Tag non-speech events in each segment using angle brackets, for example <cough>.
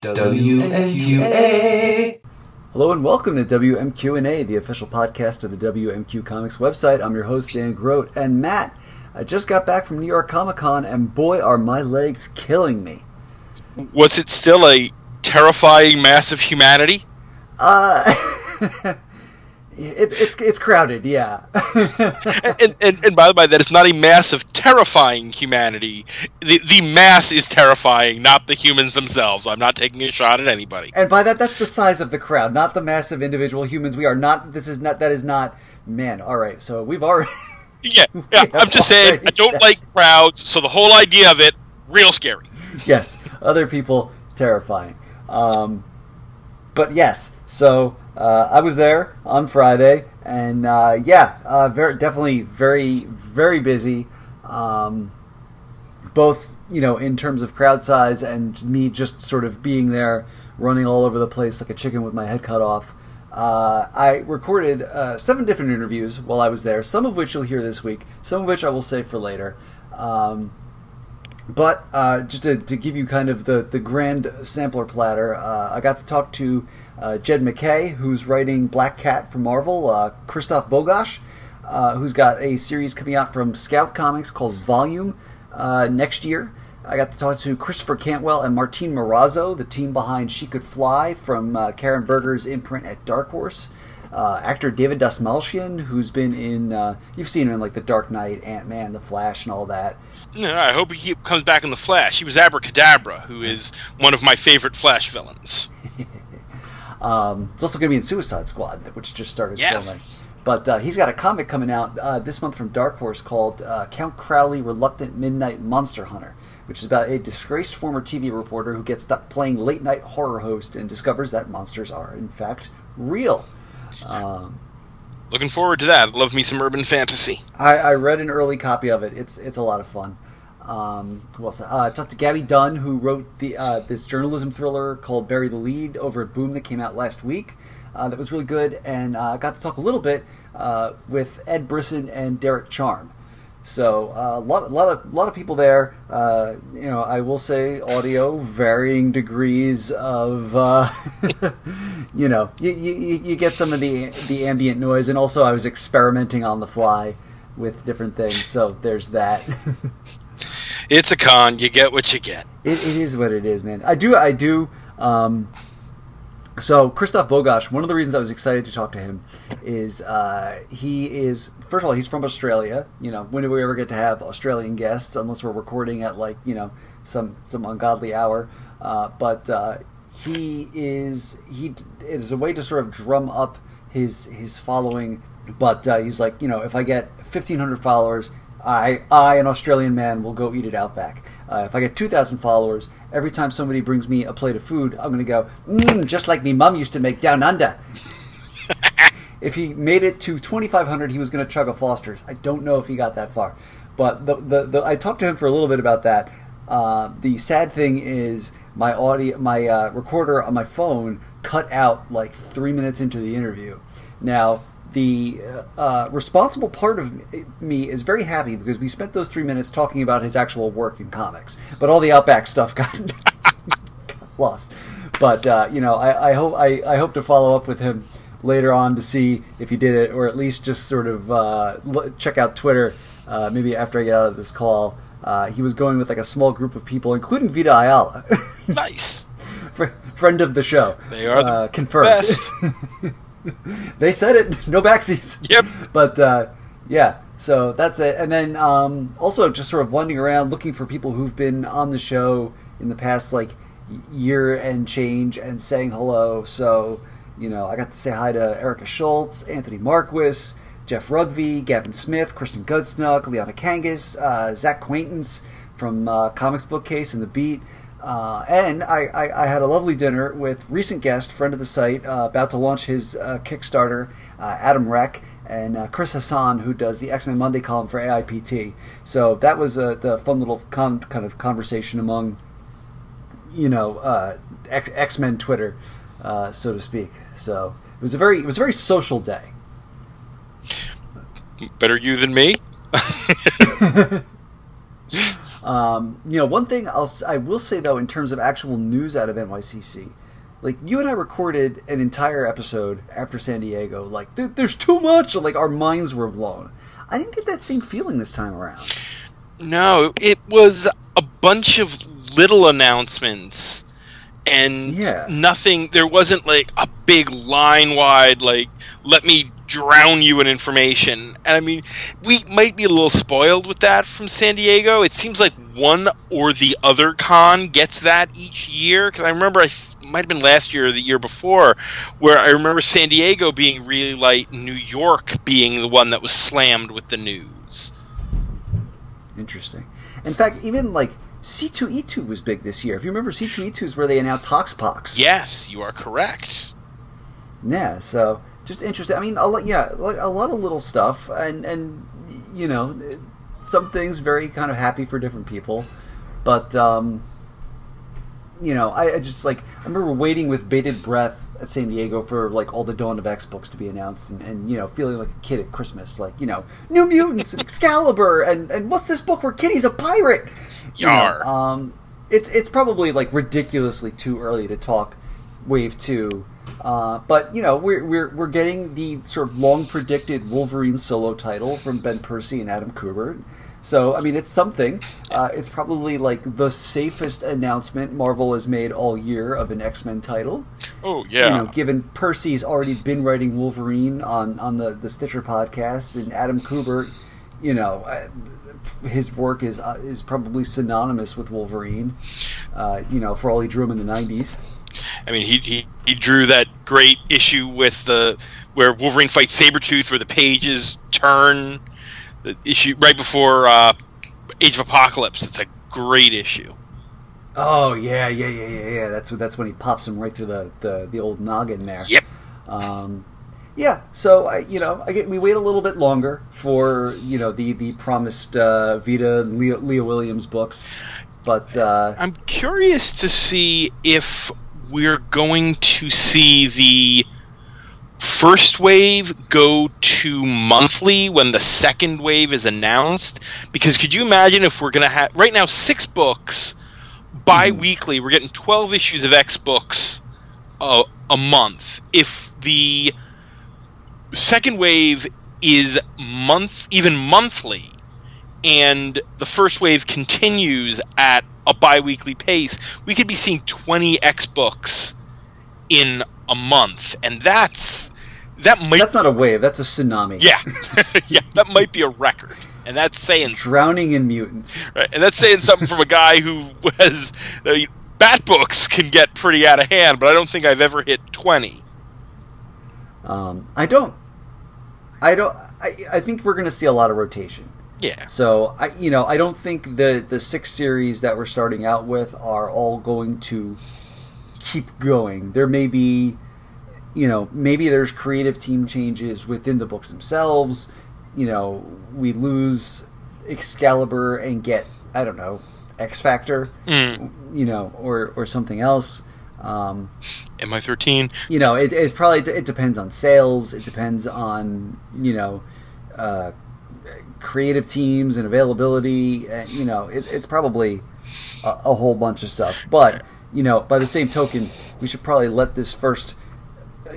WMQA. Hello and welcome to WMQ&A, the official podcast of the WMQ Comics website. I'm your host Dan Grote and Matt. I just got back from New York Comic Con and boy are my legs killing me. Was it still a terrifying mass of humanity? Uh, <laughs> it, it's it's crowded, yeah. <laughs> and, and, and by the way, that is not a mass of terrifying humanity. The, the mass is terrifying, not the humans themselves. I'm not taking a shot at anybody. and by that, that's the size of the crowd, not the mass of individual humans. We are not. This is not. That is not. Man, all right. So we've already. <laughs> Yeah, <laughs> yeah. I'm just saying, I don't like crowds, so the whole idea of it, real scary. yes, other people terrifying. Um, but yes, so uh, I was there on Friday, and uh, yeah, uh, very definitely very very busy. Um, both you know in terms of crowd size and me just sort of being there, running all over the place like a chicken with my head cut off. Uh, I recorded uh, seven different interviews while I was there, some of which you'll hear this week, some of which I will save for later. Um, but uh, just to, to give you kind of the, the grand sampler platter, I got to talk to uh, Jed McKay, who's writing Black Cat for Marvel, uh, Christof Bogacs, uh, who's got a series coming out from Scout Comics called Volume uh, next year. I got to talk to Christopher Cantwell and Martín Morazzo, the team behind She Could Fly from uh, Karen Berger's imprint at Dark Horse. Uh, actor David Dastmalchian, who's been in, uh, you've seen him in like The Dark Knight, Ant Man, The Flash, and all that. No, I hope he comes back in the Flash. He was Abracadabra, who is one of my favorite Flash villains. <laughs> Um, it's also going to be in Suicide Squad, which just started Yes. filming. But uh, he's got a comic coming out uh, this month from Dark Horse called uh, Count Crowley Reluctant Midnight Monster Hunter, which is about a disgraced former TV reporter who gets stuck playing late night horror host and discovers that monsters are, in fact, real. Um, Looking forward to that. Love me some urban fantasy. I, I read an early copy of it. It's it's a lot of fun. Um, who else? Uh, I talked to Gaby Dunn, who wrote the uh, this journalism thriller called "Bury the Lede" over at Boom that came out last week. Uh, that was really good, and uh, I got to talk a little bit uh, with Ed Brisson and Derek Charm. So uh, a lot, lot of, lot of people there. Uh, you know, I will say audio, varying degrees of, uh, <laughs> you know, you, you, you get some of the the ambient noise, and also I was experimenting on the fly with different things. So there's that. <laughs> It's a con. You get what you get. It, it is what it is, man. I do, I do. Um, so Christof Bogacs, one of the reasons I was excited to talk to him is uh, he is first of all he's from Australia. You know, when do we ever get to have Australian guests unless we're recording at like you know some some ungodly hour? Uh, but uh, he is he it is a way to sort of drum up his his following. But uh, he's like, you know, if I get fifteen hundred followers, I, I, an Australian man, will go eat it out back. Uh, if I get 2,000 followers, every time somebody brings me a plate of food, I'm going to go, mmm, just like me mum used to make down under. <laughs> if he made it to 2,500, he was going to chug a Foster's. I don't know if he got that far. But the, the, the, I talked to him for a little bit about that. Uh, the sad thing is, my audio, my uh, recorder on my phone cut out like three minutes into the interview. Now, the uh, responsible part of me is very happy because we spent those three minutes talking about his actual work in comics, but all the Outback stuff got, <laughs> got lost. But uh, you know, I, I hope I, I hope to follow up with him later on to see if he did it, or at least just sort of uh, check out Twitter. Uh, maybe after I get out of this call, uh, he was going with like a small group of people, including Vita Ayala, <laughs> Nice. friend of the show. They are the uh, confirmed. best. <laughs> <laughs> they said it. <laughs> No backsies. Yep. But uh, yeah, so that's it. And then um, also just sort of wandering around looking for people who've been on the show in the past like year and change and saying hello. So you know, I got to say hi to Erica Schultz, Anthony Marquis, Jeff Rugby, Gavin Smith, Kristen Gudsnuk, Liana Kangas, uh, Zach Quaintance from uh, Comics Bookcase and The Beat. Uh, and I, I, I had a lovely dinner with recent guest, friend of the site, uh, about to launch his uh, Kickstarter, uh, Adam Reck, and uh, Chris Hassan, who does the X Men Monday column for AIPT. So that was uh, the fun little con- kind of conversation among, you know, uh, X Men Twitter, uh, so to speak. So it was a very it was a very social day. Better you than me. <laughs> <laughs> Um, you know, one thing I'll I will say though, in terms of actual news out of NYCC, like you and I recorded an entire episode after San Diego. Like, "There- there's too much. Like our minds were blown. I didn't get that same feeling this time around. No, it was a bunch of little announcements and Yeah. nothing there wasn't like a big line wide like let me drown you in information. And I mean, we might be a little spoiled with that from San Diego. It seems like one or the other con gets that each year because I remember I th- might have been last year or the year before where I remember San Diego being really light, New York being the one that was slammed with the news. Interesting. In fact, even like C2E2 was big this year. If you remember, C2E2 is where they announced Hoxpox. Yes, you are correct. Yeah, so just interesting. I mean, a lot, yeah, like a lot of little stuff, and and you know, some things very kind of happy for different people, but um, you know, I, I just like I remember waiting with bated breath at San Diego for like all the Dawn of X books to be announced, and, and you know, feeling like a kid at Christmas, like you know, New Mutants, and <laughs> Excalibur, and and what's this book where Kitty's a pirate? You know, um, it's it's probably like ridiculously too early to talk Wave Two. Uh, but you know we're, we're we're getting the sort of long predicted Wolverine solo title from Ben Percy and Adam Kubert. So I mean it's something. Uh, it's probably like the safest announcement Marvel has made all year of an X Men title. Oh yeah. You know, given Percy's already been writing Wolverine on on the the Stitcher podcast, and Adam Kubert, you know. His work is uh, is probably synonymous with Wolverine, uh, you know, for all he drew him in the '90s. I mean, he, he he drew that great issue with the where Wolverine fights Sabretooth, where the pages turn. The issue right before uh, Age of Apocalypse. It's a great issue. Oh yeah, yeah, yeah, yeah, yeah. That's that's when he pops him right through the the, the old noggin there. Yep. Um, yeah. So I, you know, we wait a little bit longer for you know the the promised uh, Vita Leah, Williams books, but uh, I'm curious to see if we're going to see the first wave go to monthly when the second wave is announced because could you imagine if we're going to have right now six books bi-weekly we're getting 12 issues of x books a, a month if the second wave is month even monthly and the first wave continues at a bi-weekly pace we could be seeing 20 x books in a month and that's that might that's not a wave. That's a tsunami. yeah <laughs> yeah that might be a record and that's saying Drowning in mutants. right and that's saying something from a guy who has I mean, bat books can get pretty out of hand but i don't think i've ever hit 20 Um, I don't. I don't. I, I think we're going to see a lot of rotation. yeah So I, you know, I don't think the the six series that we're starting out with are all going to keep going. There may be, you know, maybe there's creative team changes within the books themselves. You know, we lose Excalibur and get I don't know X Factor, Mm. you know, or or something else. Um, mi13 you know, it, it probably it depends on sales. It depends on you know, uh, creative teams and availability. And, you know, it, it's probably a, a whole bunch of stuff. But you know, by the same token, we should probably let this first, uh,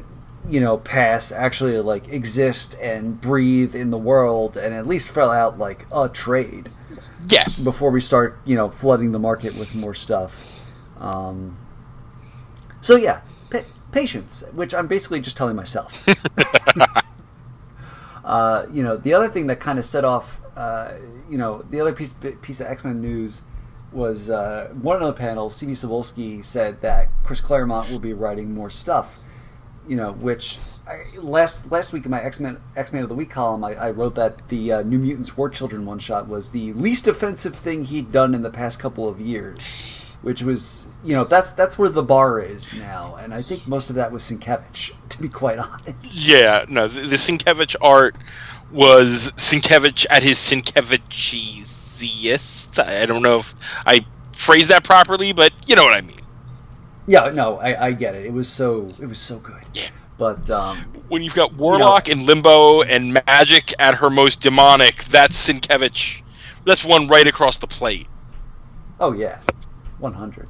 you know, pass actually like exist and breathe in the world, and at least fill out like a trade yes before we start, you know, flooding the market with more stuff. Um, so yeah, pa- patience, which I'm basically just telling myself. <laughs> uh, you know, the other thing that kind of set off, uh, you know, the other piece piece of X Men news was uh, one of the panels. C.B. Cebulski said that Chris Claremont will be writing more stuff. You know, which I, last last week in my X Men X Men of the Week column, I, I wrote that the uh, New Mutants War Children one shot was the least offensive thing he'd done in the past couple of years, which was you know that's that's where the bar is now, and I think most of that was Sienkiewicz, to be quite honest. Yeah, no, the, the Sienkiewicz art was Sienkiewicz at his Sienkiewiczyest. I don't know if I phrased that properly, but you know what I mean. Yeah, no, I, I get it. It was so it was so good. Yeah. But um, When you've got Warlock and Limbo and Magic at her most demonic, that's Sienkiewicz. That's one right across the plate. Oh yeah, one hundred.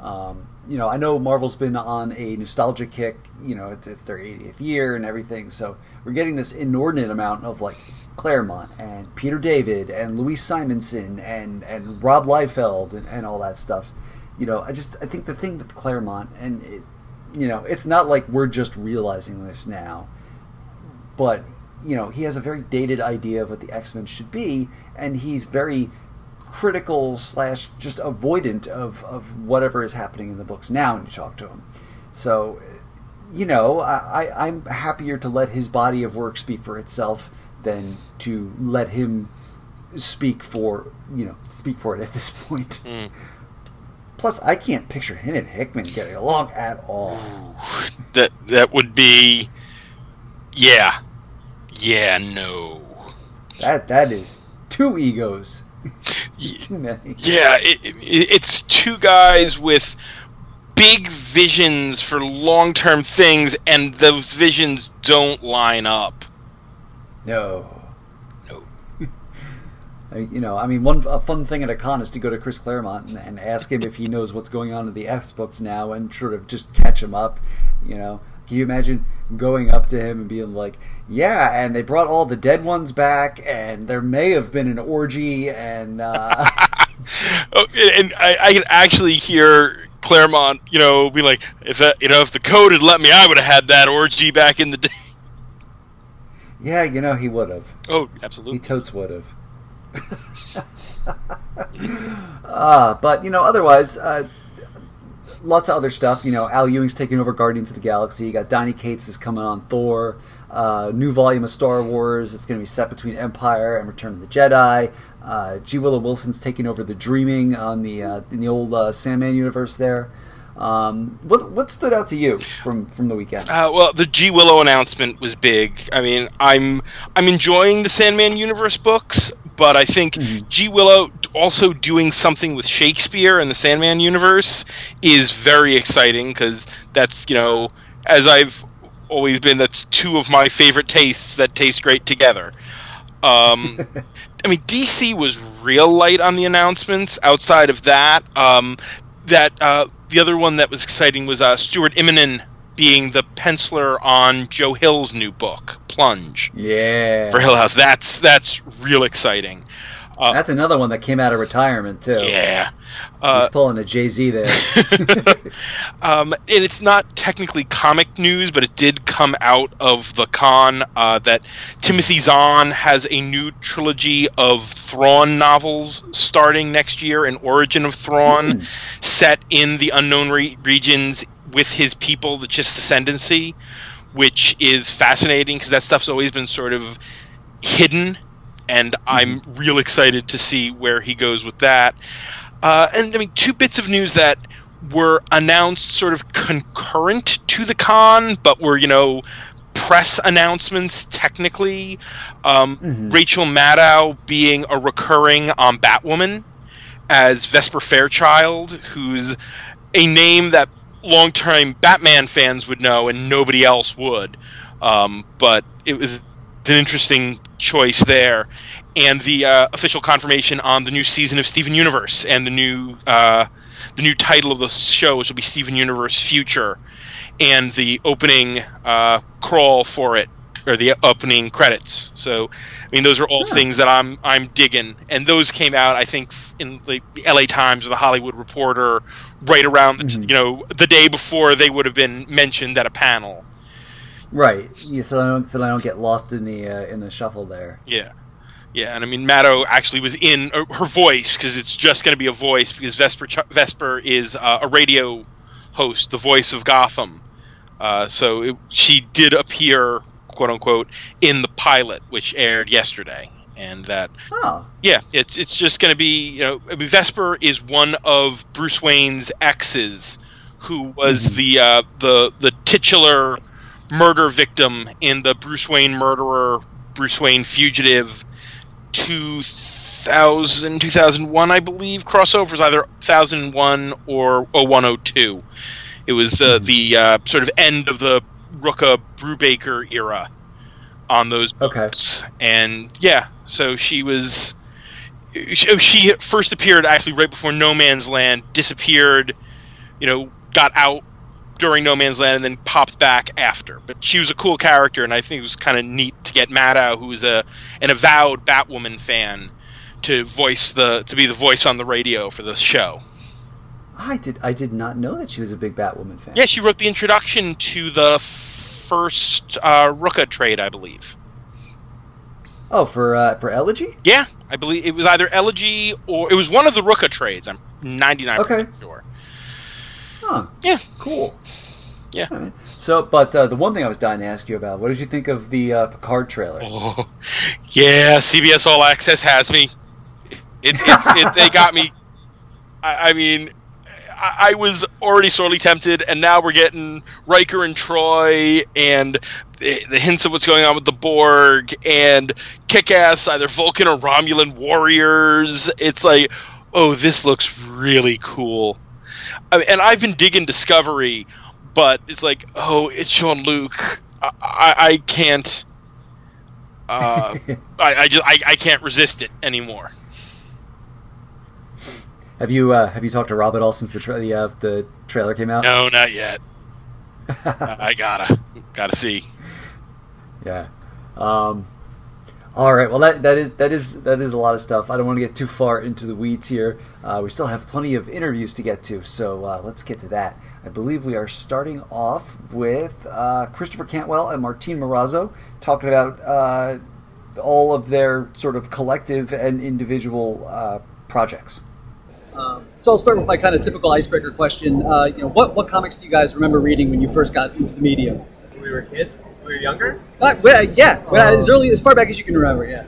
Um, you know, I know Marvel's been on a nostalgia kick. You know, it's, it's their 80th year and everything, so we're getting this inordinate amount of like Claremont and Peter David and Louise Simonson and and Rob Liefeld and, and all that stuff. You know, I just I think the thing with Claremont and it, you know, it's not like we're just realizing this now, but you know, he has a very dated idea of what the X Men should be, and he's very critical slash just avoidant of, of whatever is happening in the books now when you talk to him. So, you know, I, I'm happier to let his body of work speak for itself than to let him speak for you know speak for it at this point. <laughs> Mm. Plus, I can't picture him and Hickman getting along at all. That that would be, yeah, yeah, no. That that is two egos. <laughs> <laughs> too many. Yeah, it, it, it's two guys with big visions for long term things, and those visions don't line up. No. No. <laughs> you know, I mean, one a fun thing at a con is to go to Chris Claremont and, and ask him if he knows what's going on in the X books now, and sort of just catch him up. You know, can you imagine going up to him and being like, "Yeah, and they brought all the dead ones back, and there may have been an orgy, and uh... <laughs> oh, and I, I can actually hear Claremont, you know, be like, if that, you know, if the code had let me, I would have had that orgy back in the day. <laughs> Yeah, you know, he would have. Oh, absolutely. He totes would have. uh, <laughs> but you know, otherwise, uh, lots of other stuff. You know, Al Ewing's taking over Guardians of the Galaxy. You got Donny Cates is coming on Thor. Uh, new volume of Star Wars. It's going to be set between Empire and Return of the Jedi. Uh, G. Willow Wilson's taking over the Dreaming on the uh, in the old uh, Sandman universe there. Um, what what stood out to you from from the weekend? Uh, well, the G Willow announcement was big. I mean, I'm I'm enjoying the Sandman universe books, but I think mm-hmm. G Willow also doing something with Shakespeare and the Sandman universe is very exciting because that's you know as I've always been that's two of my favorite tastes that taste great together. Um, <laughs> I mean, DC was real light on the announcements. Outside of that, um, that uh, the other one that was exciting was uh, Stuart Immonen being the penciler on Joe Hill's new book, Plunge. Yeah. For Hill House. That's that's real exciting. Uh, that's another one that came out of retirement too. Yeah. Uh, He's pulling a Jay Z there. <laughs> um, and it's not technically comic news, but it did come out of the con uh, that Timothy Zahn has a new trilogy of Thrawn novels starting next year, an Origin of Thrawn, mm. set in the unknown re- regions with his people, the Chiss Ascendancy, which is fascinating because that stuff's always been sort of hidden, and. I'm real excited to see where he goes with that. Uh, and I mean, two bits of news that were announced sort of concurrent to the con, but were, you know, press announcements technically. Um, mm-hmm. Rachel Maddow being a recurring on Batwoman as Vesper Fairchild, who's a name that long-time Batman fans would know and nobody else would. Um, but it was an interesting choice there and the uh, official confirmation on the new season of Steven Universe and the new uh, the new title of the show, which will be Steven Universe Future, and the opening uh, crawl for it or the opening credits. So, I mean, those are all yeah. things that I'm I'm digging, and those came out I think in the, the L.A. Times or the Hollywood Reporter right around the, mm-hmm. you know the day before they would have been mentioned at a panel. Right. Yeah, so I don't so I don't get lost in the uh, in the shuffle there. Yeah. Yeah, and I mean Maddow actually was in uh, her voice because it's just going to be a voice because Vesper Vesper is uh, a radio host, the voice of Gotham. Uh, so it, she did appear, quote unquote, in the pilot, which aired yesterday, and that. Oh. Yeah, it's it's just going to be you know I mean, Vesper is one of Bruce Wayne's exes, who was mm-hmm. the uh, the the titular murder victim in the Bruce Wayne murderer, Bruce Wayne fugitive 2000, 2001, I believe, crossovers, either 1001 or 0102. It was uh, the uh, sort of end of the Rucka Brubaker era on those books. Okay. And yeah, so she was. she, she first appeared actually right before No Man's Land, disappeared, you know, got out during No Man's Land, and then popped back after. But she was a cool character, and I think it was kind of neat to get Maddow, who's a an avowed Batwoman fan, to voice the to be the voice on the radio for the show. I did I did not know that she was a big Batwoman fan. Yeah, she wrote the introduction to the first uh, trade, I believe. Oh, for uh, for Elegy? Yeah, I believe it was either Elegy or it was one of the Rucka trades. I'm 99 Okay. percent sure. Huh. Yeah. Cool. Yeah. All right. So, but uh, the one thing I was dying to ask you about, what did you think of the uh, Picard trailer? Oh, yeah, CBS All Access has me. It, it's it, they got me. I, I mean, I, I was already sorely tempted, and now we're getting Riker and Troi, and the, the hints of what's going on with the Borg, and kick-ass either Vulcan or Romulan warriors. It's like, oh, this looks really cool. I mean, and I've been digging Discovery, but it's like, oh, it's Jean-Luc. I, I, I can't. Uh, <laughs> I, I just I, I can't resist it anymore. Have you uh, have you talked to Rob at all since the tra- the, uh, the trailer came out? No, not yet. <laughs> I gotta gotta see. Yeah. Um, all right. Well, that that is that is that is a lot of stuff. I don't want to get too far into the weeds here. Uh, we still have plenty of interviews to get to, so uh, let's get to that. I believe we are starting off with uh, Christopher Cantwell and Martín Morazzo talking about uh, all of their sort of collective and individual uh, projects. Um, so I'll start with my kind of typical icebreaker question. Uh, you know, what, what comics do you guys remember reading when you first got into the medium? When we were kids, when we were younger. Uh, well, yeah, well, as early as far back as you can remember. Yeah.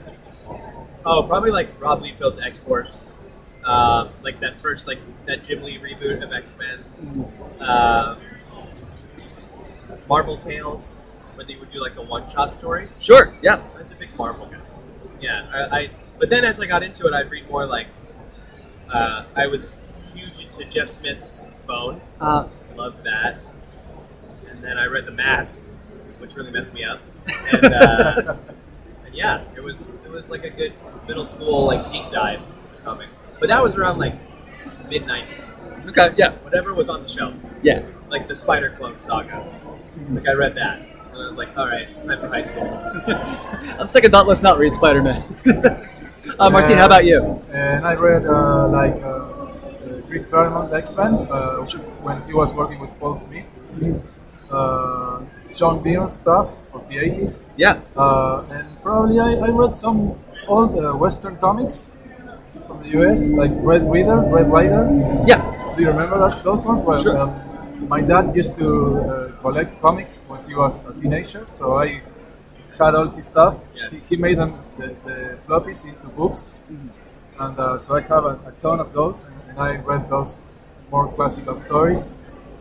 Oh, probably like Rob Liefeld's X Force, um, like that first like that Jim Lee reboot of X Men. Um, Marvel Tales, when they would do like the one shot stories. Sure. Yeah. I was a big Marvel guy. Yeah, I, I. But then as I got into it, I'd read more like. Uh, I was huge into Jeff Smith's Bone. Uh, Loved that. And then I read The Mask, which really messed me up. And, uh, <laughs> and yeah, it was it was like a good middle school like deep dive to comics. But that was around like mid '90s. okay. Yeah. Whatever was on the shelf, Yeah. like the Spider Clone saga. Like I read that, and I was like, all right, time for high school. <laughs> On second thought, let's not read Spider Man. <laughs> uh, Martín, how about you? And I read uh, like uh, uh, Chris Claremont X Men uh, when he was working with Paul Smith. Uh, John Byrne stuff of the 80s. Yeah. Uh, and probably I, I read some old uh, Western comics from the US, like Red Reader, Red Rider. Yeah. Do you remember that, those ones? Well, Sure. um, my dad used to uh, collect comics when he was a teenager, so I had all his stuff. Yeah. He, he made them the, the floppies into books, and uh, so I have a, a ton of those, and, and I read those more classical stories.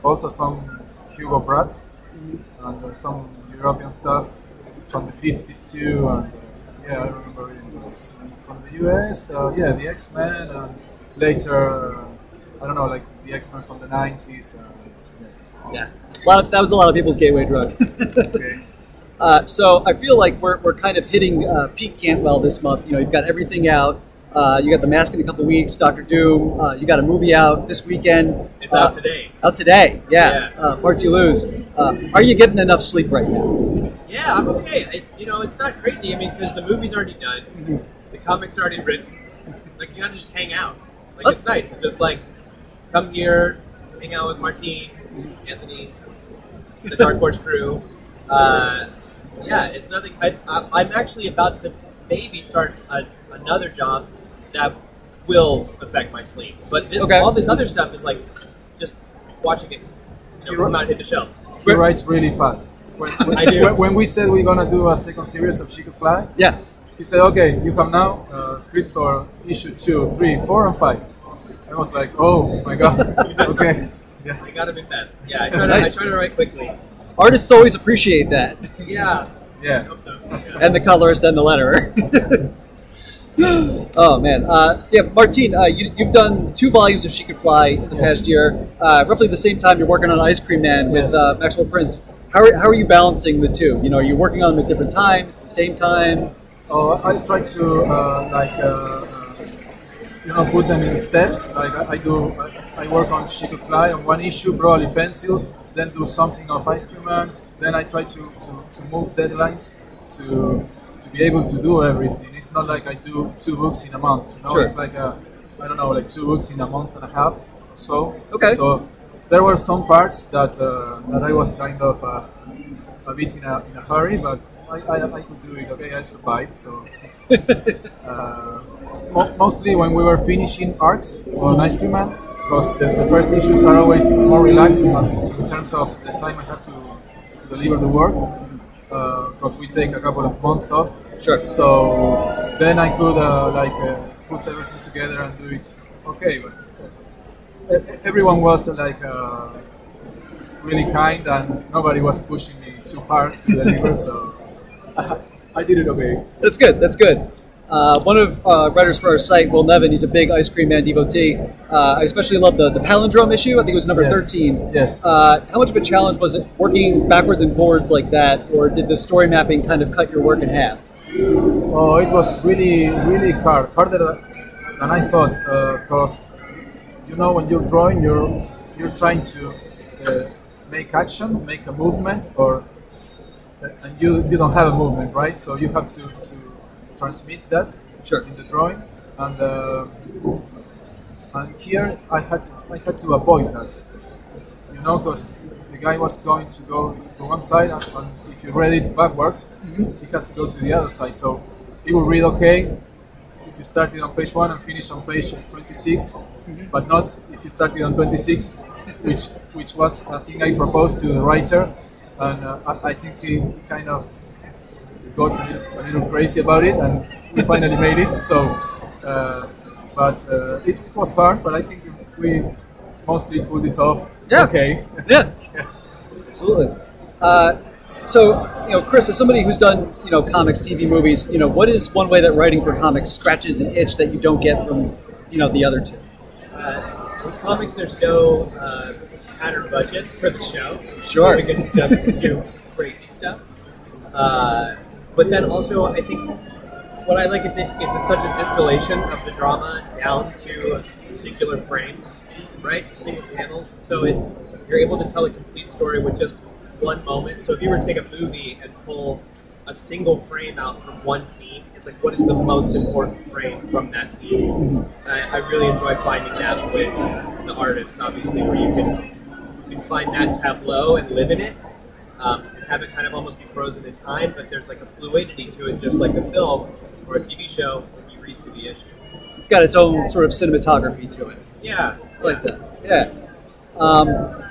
Also some Hugo Pratt and uh, some European stuff from the 50s too. And yeah, I remember reading those. And from the US, uh, yeah, the X Men, and later, uh, I don't know, like the X Men from the 90s. Uh, Yeah. A lot of that was a lot of people's gateway drug. okay. <laughs> Uh, so I feel like we're, we're kind of hitting uh, peak Cantwell this month. You know, you've got everything out. Uh, you got the mask in a couple weeks, Doctor Doom. Uh, you got a movie out this weekend. It's Uh, out today. Out today, yeah. Yeah. Uh, Parts you lose. Uh, are you getting enough sleep right now? Yeah, I'm okay. I, you know, it's not crazy. I mean, because the movie's already done, the comics already written. Like you gotta just hang out. Like it's nice. It's just like come here, hang out with Martín, Anthony, the Dark Horse crew. Uh, yeah, it's nothing. I, I, I'm actually about to maybe start a, another job that will affect my sleep. But this, Okay. all this other stuff is like just watching it you know, come out and hit the shelves. He writes really fast. When, when, <laughs> I do. when- when we said we're gonna do a second series of She Could Fly, Yeah. he said, "Okay, you come now. Uh, scripts are issue two, three, four, and five. I was like, "Oh my god, <laughs> okay." Yeah. I gotta be fast. Yeah, I try to, Nice. I try to write quickly. Artists always appreciate that. Yeah. Yes. So, yeah. and the colorist and the letterer. <laughs> <gasps> oh man, uh, yeah, Martín, uh, you, you've done two volumes of She Could Fly in the Yes. past year. Uh, roughly the same time you're working on Ice Cream Man with Yes. uh, Maxwell Prince. How are, how are you balancing the two? You know, are you working on them at different times, the same time? Oh, I try to uh, like uh, you know put them in steps. Like I, I do, I, I work on She Could Fly on one issue, probably pencils, then do something of Ice Cream Man. Then I try to, to, to move deadlines to to be able to do everything. It's not like I do two books in a month. You know, Sure. it's like a I don't know, like two books in a month and a half or so. Okay. So there were some parts that uh, that I was kind of uh, a bit in a, in a hurry, but I, I, I could do it. Okay, I survived. So <laughs> uh, mo- mostly when we were finishing arcs on Ice Cream Man, because the, the first issues are always more relaxed in, in terms of the time I have to, to deliver the work, because we take a couple of months off. Sure. So then I could uh, like uh, put everything together and do it okay. But e- everyone was uh, like uh, really kind and nobody was pushing me too hard to deliver. so <laughs> I did it okay. That's good. That's good. Uh, one of uh, writers for our site, Will Nevin, he's a big Ice Cream Man devotee. Uh, I especially love the, the palindrome issue. I think it was number Yes. 13. Yes. Uh, how much of a challenge was it working backwards and forwards like that, or did the story mapping kind of cut your work in half? Oh, it was really, really hard, harder than I thought. Because you know, when you're drawing, you're you're trying to uh, make action, make a movement, or and you you don't have a movement, right? So you have to to transmit that Sure. in the drawing, and uh, and here I had to I had to avoid that, you know, because the guy was going to go to one side, and, and if you read it backwards, he has to go to the other side. So he will read okay if you started on page one and finish on page 26, but not if you started on 26, which which was a thing I proposed to the writer, and uh, I, I think he, he kind of got a little, a little crazy about it, and we finally <laughs> made it. So, uh, but uh, it, it was hard, but I think we mostly pulled it off. Yeah. Okay. <laughs> Yeah, absolutely. Uh, so, you know, Chris, as somebody who's done, you know, comics, TV, movies, you know, what is one way that writing for comics scratches an itch that you don't get from, you know, the other two? Uh, with comics, there's no uh, pattern budget for the show. Sure. We can just do <laughs> crazy stuff. Uh, but then also, I think what I like is it, is it's such a distillation of the drama down to singular frames, right? Single panels. And so it, you're able to tell a complete story with just one moment. So if you were to take a movie and pull a single frame out from one scene, it's like what is the most important frame from that scene? And I, I really enjoy finding that with the artists, obviously, where you can you can find that tableau and live in it. Um, have it kind of almost be frozen in time, but there's like a fluidity to it, just like a film or a TV show when you read through the issue. It's got its own sort of cinematography to it. Yeah, I like that. Yeah. Um,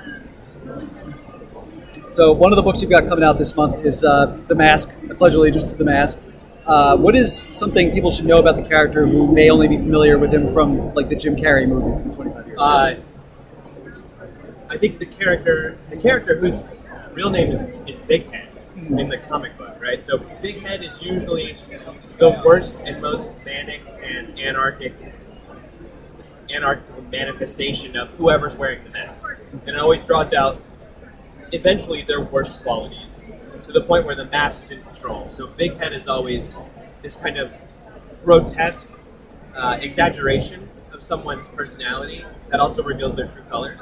so one of the books you've got coming out this month is uh, The Mask. I pledge of allegiance to The Mask. Uh, what is something people should know about the character who may only be familiar with him from like the Jim Carrey movie from 25 years ago? Uh, I think the character, the character whose real name is, is Big Head in the comic book, right? So Big Head is usually the worst and most manic and anarchic, anarchical manifestation of whoever's wearing the mask, and it always draws out eventually their worst qualities to the point where the mask is in control. So Big Head is always this kind of grotesque uh, exaggeration of someone's personality that also reveals their true colors.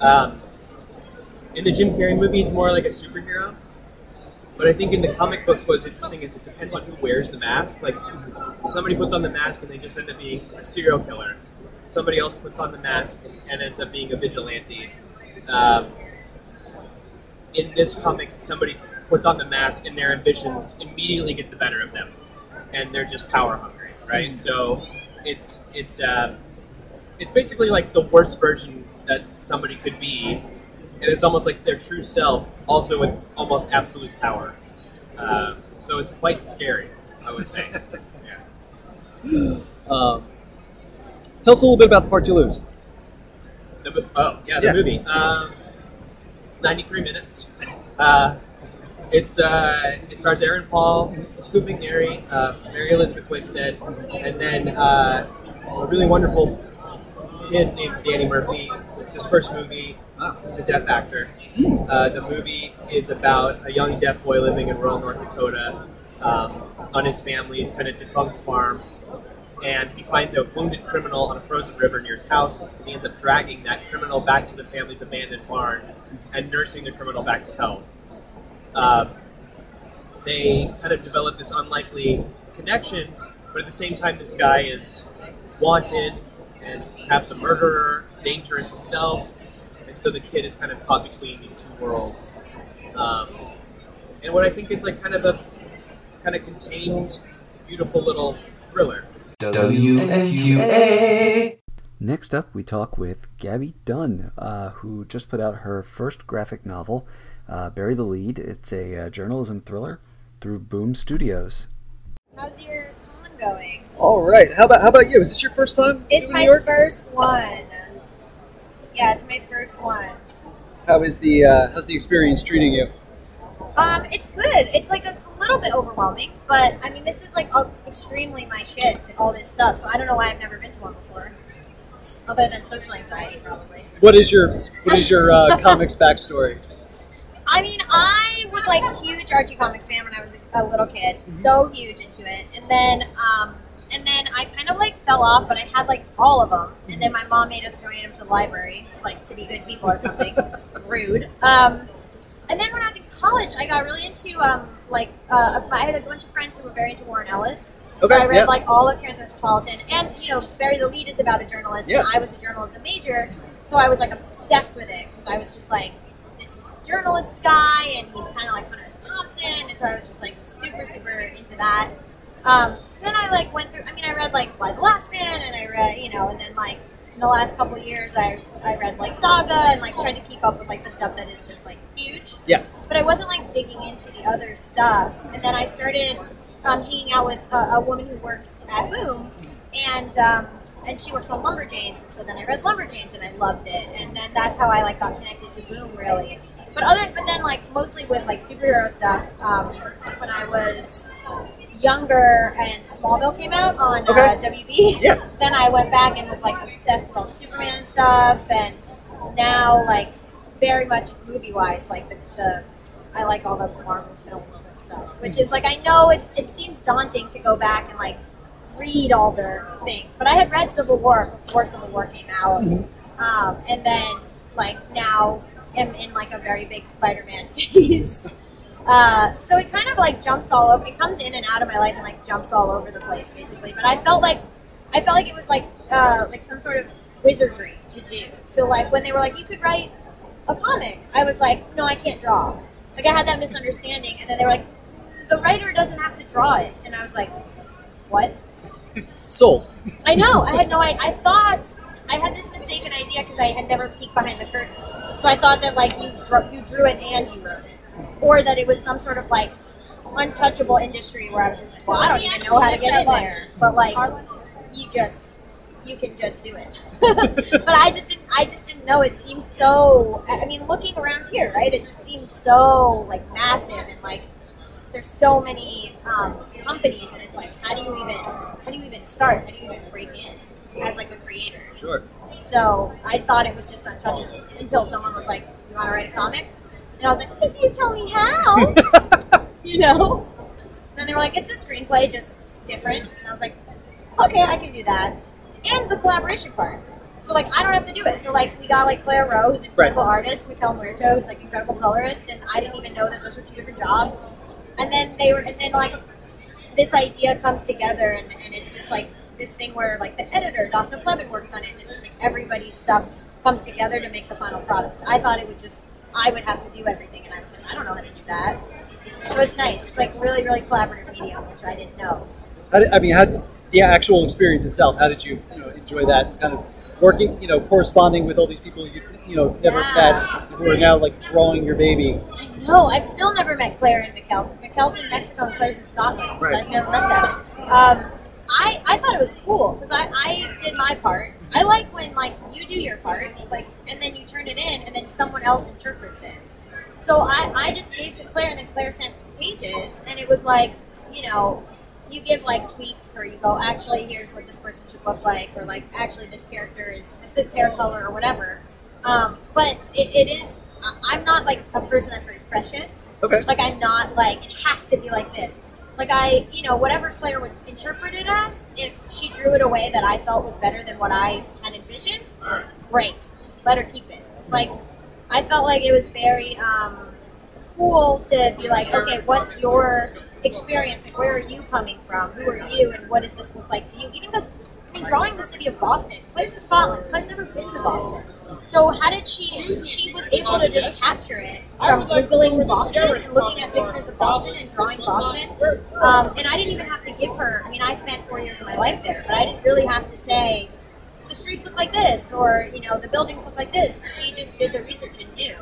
Um, in the Jim Carrey movie, he's more like a superhero. But I think in the comic books, what's interesting is it depends on who wears the mask. Like, somebody puts on the mask and they just end up being a serial killer. Somebody else puts on the mask and ends up being a vigilante. Um, in this comic, somebody puts on the mask and their ambitions immediately get the better of them, and they're just power hungry, right? So it's it's uh, it's basically like the worst version that somebody could be, and it's almost like their true self, also with almost absolute power. Uh, so it's quite scary, I would say. yeah. Um, tell us a little bit about the part you lose. The, oh, yeah, the Yeah. movie. Um, it's 93 minutes. Uh, it's uh, it stars Aaron Paul, Scoot McNairy, uh, Mary Elizabeth Winstead, and then uh, a really wonderful kid named Danny Murphy. It's his first movie. He's a deaf actor. Uh, the movie is about a young deaf boy living in rural North Dakota um, on his family's kind of defunct farm, and he finds a wounded criminal on a frozen river near his house. And he ends up dragging that criminal back to the family's abandoned barn and nursing the criminal back to health. Um, they kind of develop this unlikely connection, but at the same time, this guy is wanted and perhaps a murderer, dangerous himself, and so the kid is kind of caught between these two worlds. Um, and what I think is like kind of a kind of contained, beautiful little thriller. WMQA. Next up, we talk with Gaby Dunn, uh, who just put out her first graphic novel, uh, Bury the Lede. It's a uh, journalism thriller through Boom Studios. How's your con going? All right. How about how about you? Is this your first time? It's doing my New York? first one. Yeah, it's my first one. How is the uh, how's the experience treating you? Um, it's good. It's like it's a little bit overwhelming, but I mean, this is like all, extremely my shit. All this stuff, so I don't know why I've never been to one before. Other than social anxiety, probably. What is your what is your uh, <laughs> comics backstory? I mean, I was like huge Archie Comics fan when I was a little kid, so huge into it, and then um, and then I kind of like fell off, but I had like all of them, and then my mom made us donate them to the library, like to be good people or something. <laughs> Rude. Um, and then when I was in college, I got really into um, like uh, I had a bunch of friends who were very into Warren Ellis. Okay, so I read yeah. like all of Transmetropolitan, and you know, Bury the Lede is about a journalist, Yeah. and I was a journalism major, so I was like obsessed with it because I was just like, this is a journalist guy, and he's kind of like Hunter S. Thompson, and so I was just like super, super into that. Um, then I like went through. I mean, I read like Y the Last Man, and I read, you know, and then like in the last couple of years, I I read like Saga, and like tried to keep up with like the stuff that is just like huge. Yeah. But I wasn't like digging into the other stuff, and then I started um, hanging out with a, a woman who works at Boom, and um, and she works on Lumberjanes, and so then I read Lumberjanes, and I loved it, and then that's how I like got connected to Boom really. But other, but then like mostly with like superhero stuff. Um, when I was younger and Smallville came out on uh, WB, Yeah. <laughs> then I went back and was like obsessed with all the Superman stuff, and now like very much movie wise, like the, the I like all the Marvel films and stuff, which is like I know it's it seems daunting to go back and like read all the things, but I had read Civil War before Civil War came out, um, and then like now am in like a very big Spider-Man <laughs> phase. Uh, so it kind of like jumps all over. It comes in and out of my life and like jumps all over the place, basically. But I felt like I felt like it was like uh, like some sort of wizardry to do. So like when they were like, you could write a comic, I was like, no, I can't draw. Like I had that misunderstanding, and then they were like, the writer doesn't have to draw it, and I was like, what? <laughs> Sold. I know. I had no. I, I thought I had this mistaken idea because I had never peeked behind the curtain. So I thought that like you drew, you drew it and you wrote it, or that it was some sort of like untouchable industry where I was just like, well, I don't even know how to get in there. But like, you just you can just do it. <laughs> but I just didn't. I just didn't know. It seems so. I mean, looking around here, right? It just seems so like massive and like there's so many um, companies, and it's like, how do you even how do you even start? How do you even break in as like a creator? Sure. So I thought it was just untouchable until someone was like, "You want to write a comic?" And I was like, "If you tell me how," <laughs> you know. And then they were like, "It's a screenplay, just different." And I was like, "Okay, I can do that." And the collaboration part. So like, I don't have to do it. So like, we got like Claire Roe, who's an incredible artist, Miquel Muerto, who's like incredible colorist, and I didn't even know that those were two different jobs. And then they were, and then like, this idea comes together, and, and it's just like this thing where like the editor, Daphne Clement, works on it, and it's just like everybody's stuff comes together to make the final product. I thought it would just, I would have to do everything, and I was like, I don't know how to do that. So it's nice. It's like really, really collaborative medium, which I didn't know. How did, I mean, how the actual experience itself? How did you, you know, enjoy that kind of working, you know, corresponding with all these people you, you know, never Yeah. met, who are now like drawing your baby? I know. I've still never met Claire and Miquel because Miquel's in Mexico and Claire's in Scotland. so Right. I've never met them. Um, I, I thought it was cool because I, I did my part. I like when like you do your part, like, and then you turn it in, and then someone else interprets it. So I, I just gave to Claire, and then Claire sent pages, and it was like, you know, you give like tweaks, or you go, actually, here's what this person should look like, or like, actually, this character is, is this hair color, or whatever. Um, but it, it is, I'm not like a person that's very precious. Okay. Like, I'm not like, it has to be like this. Like I, you know, whatever Claire would interpret it as, if she drew it a way that I felt was better than what I had envisioned, great. Let her keep it. Like I felt like it was very um, cool to be like, okay, what's your experience? Like, where are you coming from? Who are you, and what does this look like to you? Even because drawing the city of Boston, Claire's in Scotland. Claire's never been to Boston. So how did she? She was able to just capture it from googling Boston and looking at pictures of Boston and drawing Boston. Um, and I didn't even have to give her. I mean, I spent four years of my life there, but I didn't really have to say the streets look like this or you know the buildings look like this. She just did the research and knew.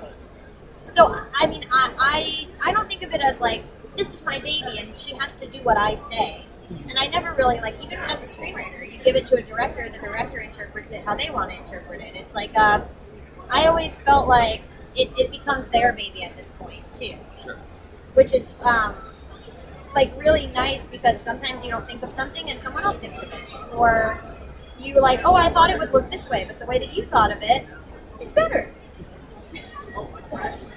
So I mean, I I, I don't think of it as like this is my baby and she has to do what I say. And I never really like even as a screenwriter, you give it to a director, the director interprets it how they want to interpret it. It's like uh, I always felt like it, it becomes their baby at this point too, Sure. which is um, like really nice because sometimes you don't think of something and someone else thinks of it, or you like, oh, I thought it would look this way, but the way that you thought of it is better.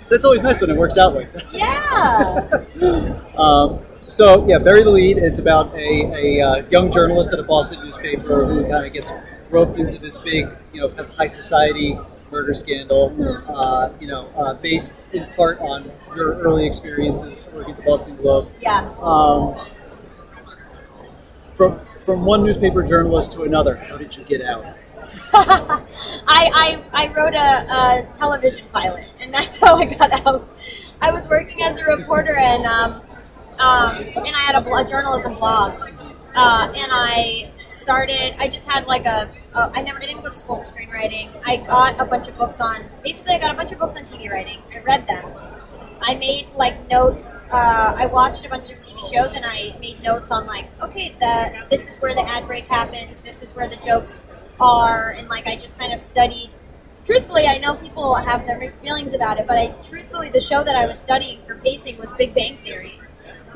That's always nice when it works out like that. Yeah. <laughs> Um, so yeah, Bury the Lede. It's about a, a uh, young journalist at a Boston newspaper who kind of gets roped into this big, you know, kind of high society murder scandal. Uh, you know, uh, based in part on your early experiences working at the Boston Globe. yeah. Um, from from one newspaper journalist to another, how did you get out? <laughs> I, I, I wrote a, a television pilot, and that's how I got out. I was working as a reporter, and um, um, and I had a, blo- a journalism blog, uh, and I started. I just had like a. a I never I didn't go to school for screenwriting. I got a bunch of books on. Basically, I got a bunch of books on TV writing. I read them. I made like notes. Uh, I watched a bunch of TV shows and I made notes on like, okay, the this is where the ad break happens. This is where the jokes are, and like I just kind of studied. Truthfully, I know people have their mixed feelings about it, but I truthfully the show that I was studying for pacing was Big Bang Theory.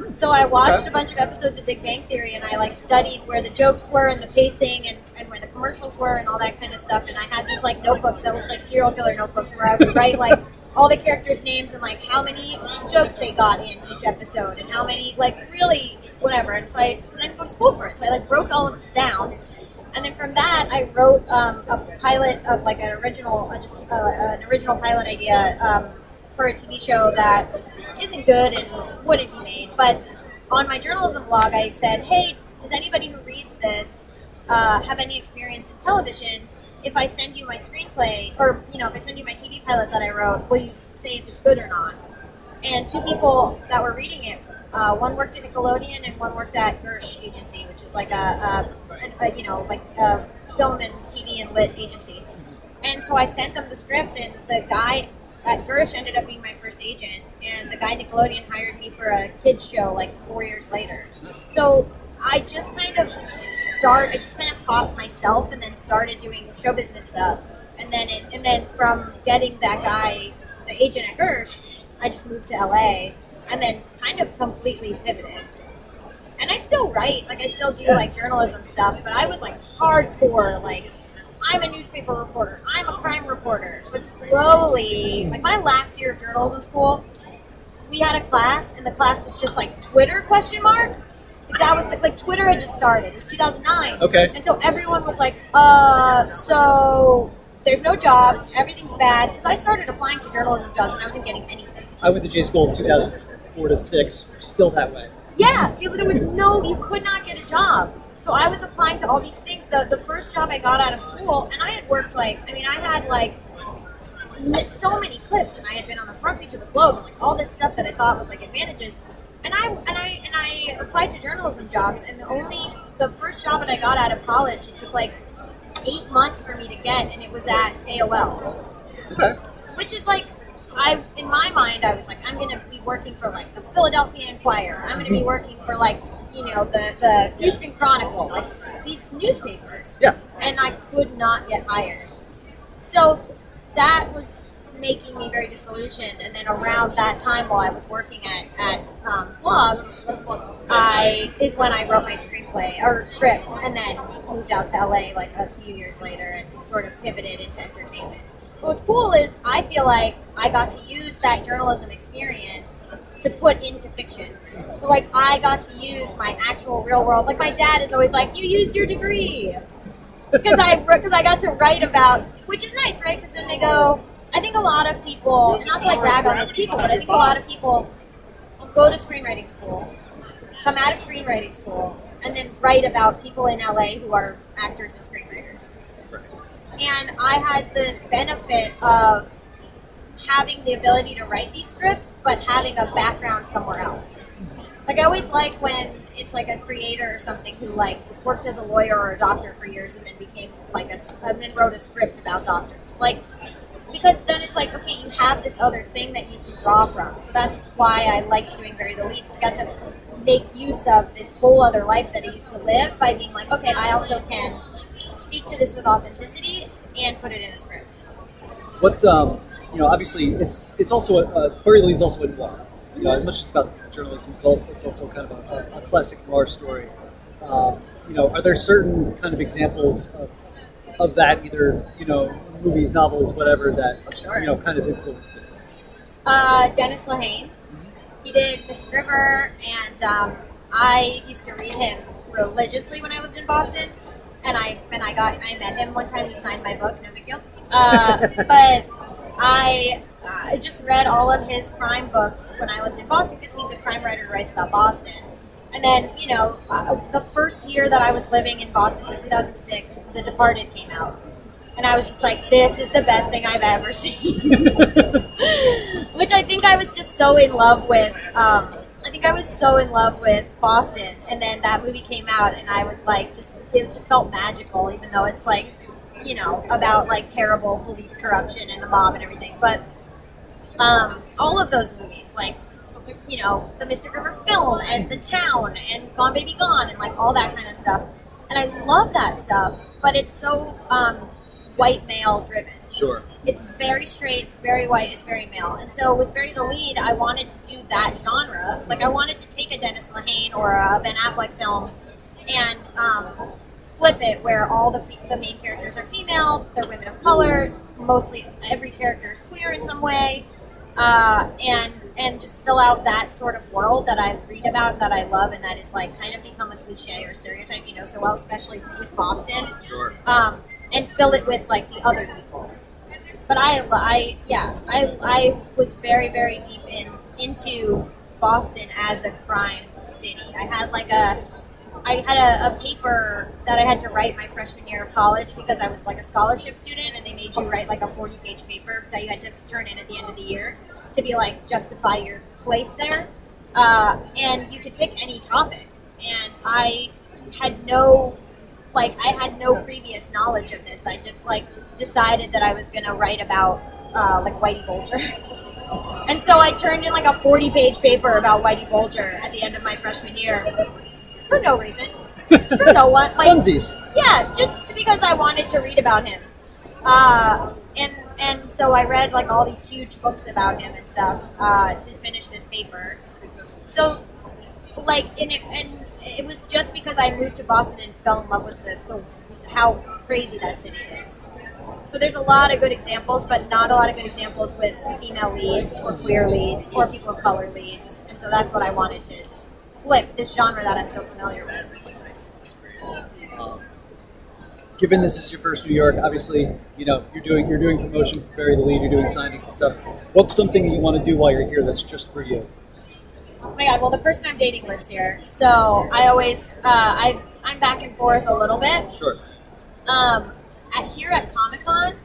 So I watched a bunch of episodes of Big Bang Theory and I like studied where the jokes were and the pacing and, and where the commercials were and all that kind of stuff. And I had these like notebooks that looked like serial killer notebooks where I would write like all the characters' names and like how many jokes they got in each episode and how many like really whatever. And so I, I didn't go to school for it. So I like broke all of this down. And then from that, I wrote um, a pilot of like an original, uh, just uh, an original pilot idea um, for a TV show that isn't good and wouldn't be made. But on my journalism blog, I said, "Hey, does anybody who reads this uh, have any experience in television? If I send you my screenplay, or you know, if I send you my TV pilot that I wrote, will you say if it's good or not?" And two people that were reading it, uh, one worked at Nickelodeon and one worked at Gersh Agency, which is like a, a, a you know like a film and TV and lit agency. And so I sent them the script, and the guy at Gersh ended up being my first agent, and the guy Nickelodeon hired me for a kids show like four years later. So I just kind of start. I just kind of taught myself, and then started doing show business stuff, and then it, and then from getting that guy, the agent at Gersh, I just moved to LA, and then kind of completely pivoted. And I still write, like I still do like journalism stuff, but I was like hardcore, like I'm a newspaper reporter, I'm a crime reporter. But slowly, like my last year of journalism school, we had a class, and the class was just like Twitter question mark. That was the, like Twitter had just started. It was 2009. Okay. And so everyone was like, uh, so there's no jobs, everything's bad. Because I started applying to journalism jobs and I wasn't getting anything. I went to J school in 2004 to six. Still that way. Yeah, it, there was no, you could not get a job. So I was applying to all these things. The, the first job I got out of school, and I had worked like, I mean, I had like so many clips, and I had been on the front page of the Globe, and like all this stuff that I thought was like advantages. And I and I and I applied to journalism jobs, and the only the first job that I got out of college, it took like eight months for me to get, and it was at AOL Okay. which is like I in my mind I was like I'm gonna be working for like the Philadelphia Inquirer I'm gonna be mm-hmm. working for like you know the the Houston Chronicle like these newspapers. Yeah. and I could not get hired. So that was making me very disillusioned. And then around that time while I was working at at um, blogs I is when I wrote my screenplay or script and then moved out to LA like a few years later and sort of pivoted into entertainment. What's cool is I feel like I got to use that journalism experience to put into fiction. So like I got to use my actual real world. Like my dad is always like, "You used your degree," because I <laughs> because I got to write about, which is nice, right? Because then they go. I think a lot of people, not to like rag on those people, but I think a lot of people go to screenwriting school, come out of screenwriting school, and then write about people in LA who are actors and screenwriters. And I had the benefit of having the ability to write these scripts, but having a background somewhere else. Like I always like when it's like a creator or something who like worked as a lawyer or a doctor for years and then became like a and then wrote a script about doctors. Like because then it's like okay, you have this other thing that you can draw from. So that's why I liked doing Bury the I got to make use of this whole other life that I used to live by being like, okay, I also can speak to this with authenticity and put it in a script. What um, you know, obviously, it's it's also a, uh, Lede's also a noir. You know, as much as it's about journalism, it's also it's also kind of a, a, classic noir story. Um, you know, are there certain kind of examples of of that, either you know, movies, novels, whatever that you know kind of influenced it? Uh, Dennis Lehane. He did Mystic River, and um, I used to read him religiously when I lived in Boston. And I and I got I met him one time. He signed my book. No big deal. Uh, <laughs> but I I just read all of his crime books when I lived in Boston because he's a crime writer who writes about Boston. And then you know uh, the first year that I was living in Boston, so 2006, The Departed came out. And I was just like, this is the best thing I've ever <laughs> seen. <laughs> Which I think I was just so in love with. Um, I think I was so in love with Boston, and then that movie came out, and I was like, just it just felt magical, even though it's like, you know, about like terrible police corruption and the mob and everything. But um, all of those movies, like you know, the Mystic River film and The Town and Gone Baby Gone and like all that kind of stuff, and I love that stuff. But it's so um, white male driven Sure. it's very straight, it's very white, it's very male. And so with Bury the Lede, I wanted to do that genre. Like I wanted to take a Dennis Lehane or a Ben Affleck film and um, flip it where all the, the main characters are female, they're women of color, mostly every character is queer in some way, uh, and and just fill out that sort of world that I read about that I love and that is like kind of become a cliche or stereotype you know so well, especially with Boston Sure. um, and fill it with like the other people. But I, I, yeah, I, I was very, very deep in into Boston as a crime city. I had like a, I had a, a paper that I had to write my freshman year of college because I was like a scholarship student, and they made you write like a forty-page paper that you had to turn in at the end of the year to be like justify your place there. Uh, and you could pick any topic, and I had no like I had no previous knowledge of this. I just like decided that I was gonna write about uh, like Whitey Bulger, <laughs> and so I turned in like a forty-page paper about Whitey Bulger at the end of my freshman year for no reason, for no one. Like Funsies. yeah, just because I wanted to read about him. Uh, and and so I read like all these huge books about him and stuff uh, to finish this paper. So like and it, and it was just because I moved to Boston and fell in love with the, the how crazy that city is. So there's a lot of good examples, but not a lot of good examples with female leads or queer leads or people of color leads. And so that's what I wanted to flip this genre that I'm so familiar with. Um, given this is your first New York, obviously, you know you're doing you're doing promotion for Bury the Lede, you're doing signings and stuff. What's something that you want to do while you're here that's just for you? Oh my god! Well, the person I'm dating lives here, so I always uh, I I'm back and forth a little bit. Sure. Um, at here at Comic Con,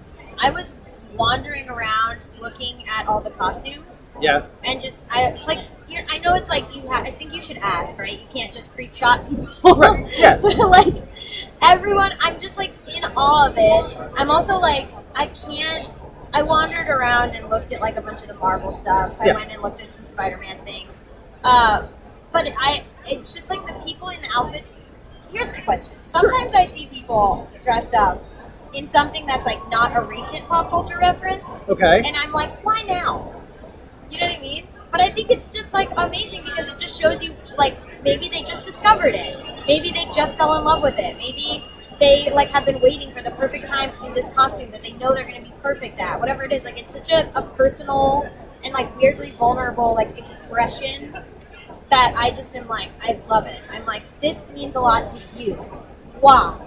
I was wandering around looking at all the costumes. Yeah. and just I it's like I know it's like you have I think you should ask right? You can't just creep shot people. Right, yeah. <laughs> like everyone I'm just like in awe of it. I'm also like I can't I wandered around and looked at like a bunch of the Marvel stuff. I Yeah. went and looked at some Spider-Man things. Uh, but I it's just like the people in the outfits here's my question. Sometimes I see people dressed up in something that's like not a recent pop culture reference Okay. and I'm like, why now? You know what I mean? But I think it's just like amazing because it just shows you like maybe they just discovered it. Maybe they just fell in love with it. Maybe they like have been waiting for the perfect time to do this costume that they know they're going to be perfect at. Whatever it is, like it's such a, a personal and like weirdly vulnerable like expression that I just am like I love it. I'm like this means a lot to you. Wow.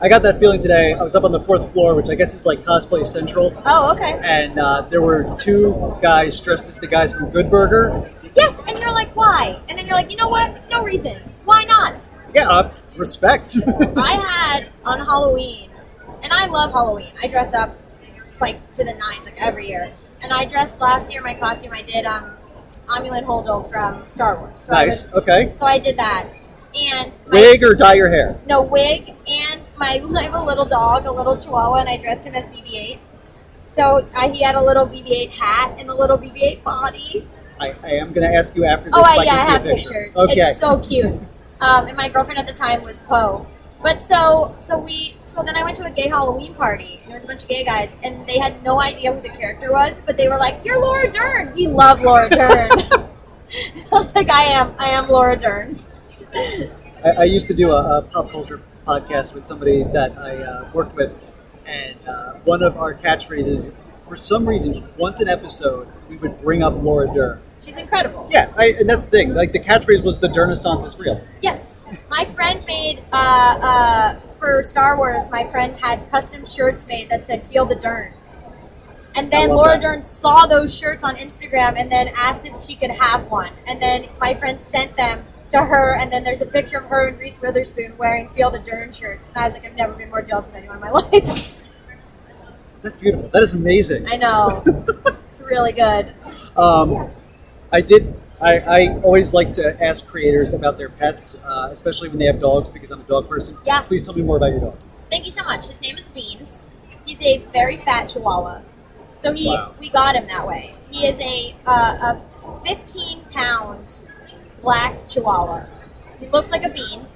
I got that feeling today. I was up on the fourth floor, which I guess is like cosplay central, Oh, okay. and uh, there were two guys dressed as the guys from Good Burger. Yes, and you're like, why? And then you're like, you know what? No reason. Why not? Yeah, uh, respect. <laughs> I had on Halloween, and I love Halloween. I dress up like to the nines, like every year. And I dressed last year. My costume, I did um, Amilyn Holdo from Star Wars. So nice. was- Okay. so I did that, and my, Wig or dye your hair? no wig, and my <laughs> I have a little dog, a little Chihuahua, and I dressed him as BB-8. So I, he had a little BB-8 hat and a little BB-8 body. I, I am going to ask you after this Oh, I yeah, I have picture. pictures. Okay. It's so cute. Um, and my girlfriend at the time was Poe. But so, so we, so then I went to a gay Halloween party, and it was a bunch of gay guys, and they had no idea who the character was, but they were like, "You're Laura Dern. We love Laura Dern." <laughs> <laughs> I was like, "I am. I am Laura Dern." I, I used to do a, a pop culture podcast with somebody that I uh, worked with, and uh, one of our catchphrases, for some reason, once an episode, we would bring up Laura Dern. She's incredible. Yeah, I, and that's the thing. Like the catchphrase was "The Dernaissance is real." Yes. My friend made uh, uh, for Star Wars. My friend had custom shirts made that said "Feel the Dern," and then Laura that. Dern saw those shirts on Instagram and then asked if she could have one. And then my friend sent them to her, and then there's a picture of her and Reese Witherspoon wearing "Feel the Dern" shirts. And I was like, I've never been more jealous of anyone in my <laughs> life. That's beautiful. That is amazing. I know. <laughs> it's really good. Um, I did. I, I always like to ask creators about their pets, uh, especially when they have dogs, because I'm a dog person. Yeah. Please tell me more about your dog. Thank you so much. His name is Beans. He's a very fat Chihuahua. So he, Wow. we got him that way. He is a uh, a 15 pound black Chihuahua. He looks like a bean.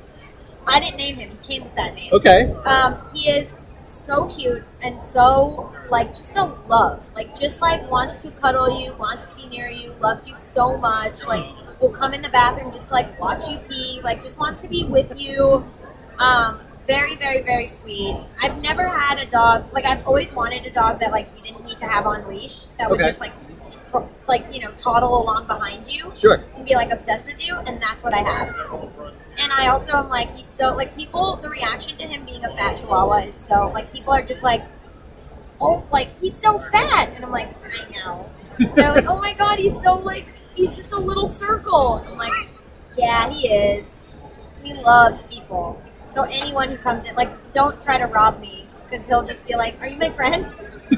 I didn't name him. He came with that name. Okay. Um, he is so cute and so like just a love. Like just like wants to cuddle you, wants to be near you, loves you so much. Like will come in the bathroom just to, like watch you pee. Like just wants to be with you. Um, very very very sweet. I've never had a dog like I've always wanted a dog that like you didn't need to have on leash. That would Okay. just like like you know toddle along behind you Sure. and be like obsessed with you, and that's what I have. And I also am like, he's so like people. The reaction to him being a fat Chihuahua is so like people are just like, oh, like he's so fat, and I'm like, I know. They're like, oh my god, he's so like he's just a little circle. I'm like, yeah, he is. He loves people. So anyone who comes in, like, don't try to rob me because he'll just be like, "Are you my friend?"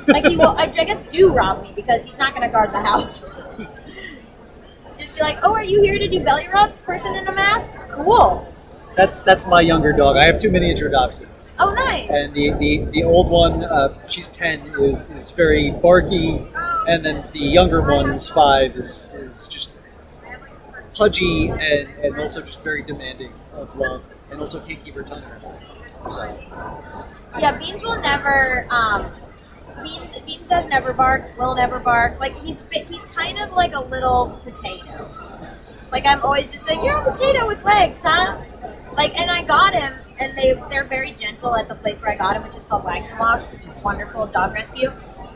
like he will. I, guess do rob me because he's not going to guard the house. <laughs> just be like, "Oh, are you here to do belly rubs? Person in a mask? Cool. That's that's my younger dog. I have two miniature dachshunds. Oh, nice. and the, the, the old one, uh, she's 10, is, is very barky, and then the younger one, who's 5, is, is just pudgy and, and also just very demanding of love, and also can't keep her tongue in her mouth. So, Yeah, Beans will never. Um, Beans Beans has never barked. Will never bark. Like he's he's kind of like a little potato. Like I'm always just like you're a potato with legs, huh? Like, and I got him, and they they're very gentle at the place where I got him, which is called Wags and Walks, which is wonderful dog rescue.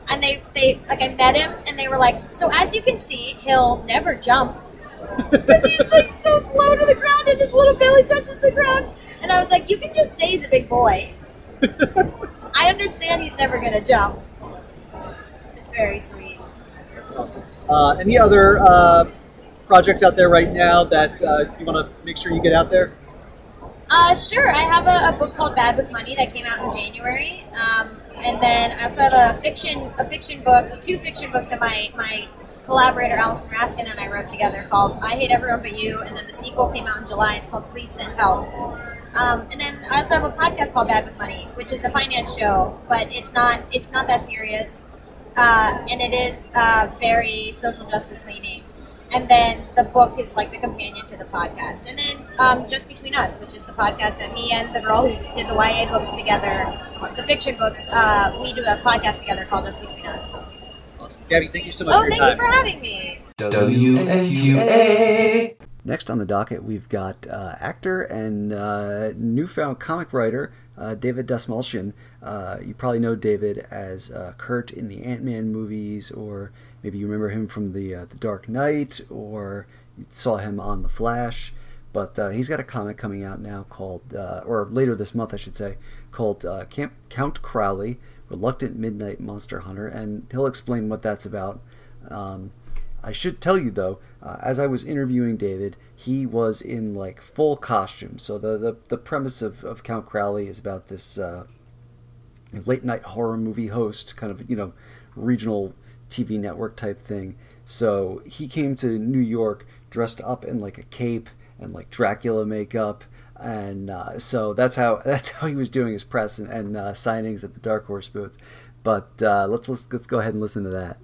And they they like I met him, and they were like, so as you can see, he'll never jump <laughs> because he's like so slow to the ground, and his little belly touches the ground. And I was like, you can just say he's a big boy. <laughs> I understand he's never gonna jump. It's very sweet. that's awesome. Uh, any other uh, projects out there right now that uh, you want to make sure you get out there? Uh, sure. I have a, a book called Bad with Money that came out in January, um, and then I also have a fiction a fiction book, two fiction books that my my collaborator Allison Raskin and I wrote together called I Hate Everyone But You, and then the sequel came out in July. It's called Please Send Help. Um, and then I also have a podcast called Bad with Money, which is a finance show, but it's not it's not that serious, uh, and it is uh, very social justice leaning. And then the book is like the companion to the podcast. And then um, Just Between Us, which is the podcast that me and the girl who did the YA books together, the fiction books, uh, we do a podcast together called Just Between Us. Awesome. Gaby, thank you so much Oh, for your thank you time. for having me. Next on the docket, we've got uh, actor and uh, newfound comic writer uh, David Dastmalchian. Uh, you probably know David as uh, Kurt in the Ant Man movies, or maybe you remember him from the uh, the Dark Knight, or you saw him on The Flash. But he's got a comic coming out now called, or later this month, I should say, called Camp Count Crowley, Reluctant Midnight Monster Hunter, and he'll explain what that's about. Um, I should tell you though, uh, as I was interviewing David, he was in like full costume. So the the, the premise of, of Count Crowley is about this uh, late night horror movie host, kind of you know regional TV network type thing. So he came to New York dressed up in like a cape and like Dracula makeup, and uh, so that's how <laughs> that's how he was doing his press and, and uh, signings at the Dark Horse booth. But uh, let's, let's let's go ahead and listen to that.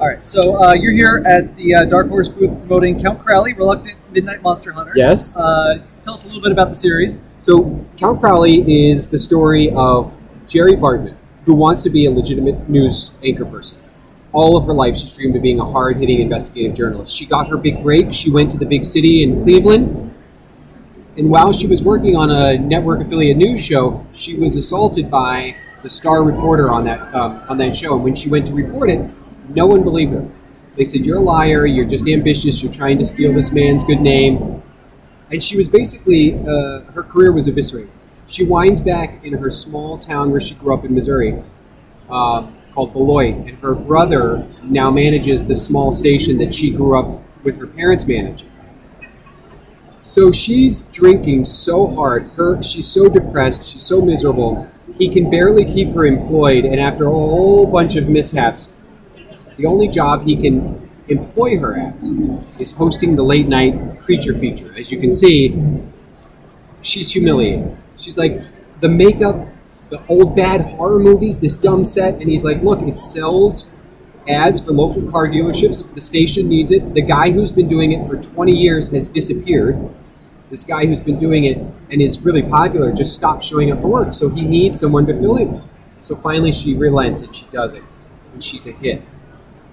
All right, so uh, you're here at the uh, Dark Horse booth promoting Count Crowley, Reluctant Midnight Monster Hunter. Yes. Uh, tell us a little bit about the series. So Count Crowley is the story of Jerry Bartman, who wants to be a legitimate news anchor person. All of her life, she's dreamed of being a hard-hitting investigative journalist. She got her big break. She went to the big city in Cleveland, and while she was working on a network affiliate news show, she was assaulted by the star reporter on that um, on that show. And when she went to report it, no one believed her. They said, You're a liar, you're just ambitious, you're trying to steal this man's good name. And she was basically, uh, her career was eviscerated. She winds back in her small town where she grew up in Missouri, um, called Beloit, and her brother now manages the small station that she grew up with her parents managing. So she's drinking so hard. Her she's so depressed. She's so miserable. He can barely keep her employed, and after a whole bunch of mishaps, the only job he can employ her as is hosting the late night creature feature. As you can see, she's humiliated. She's like the makeup, the old bad horror movies, this dumb set, and he's like, look, it sells ads for local car dealerships. The station needs it. The guy who's been doing it for 20 years has disappeared. This guy who's been doing it and is really popular just stopped showing up for work. So he needs someone to fill in. So finally she relents and she does it. And she's a hit.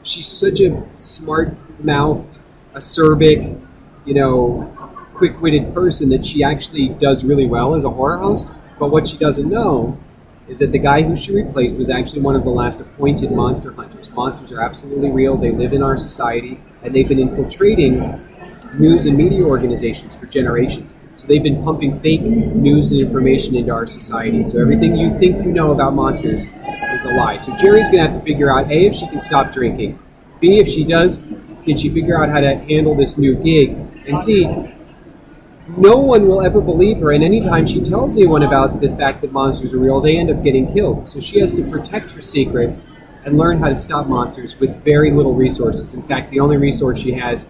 She's such a smart mouthed, acerbic, you know, quick witted person that she actually does really well as a horror host. But what she doesn't know is that the guy who she replaced was actually one of the last appointed monster hunters. Monsters are absolutely real, they live in our society, and they've been infiltrating news and media organizations for generations. So they've been pumping fake news and information into our society. So everything you think you know about monsters is a lie. So Jerry's going to have to figure out A, if she can stop drinking, B, if she does, can she figure out how to handle this new gig, and C, no one will ever believe her, and anytime she tells anyone about the fact that monsters are real, they end up getting killed. So she has to protect her secret and learn how to stop monsters with very little resources. In fact, the only resource she has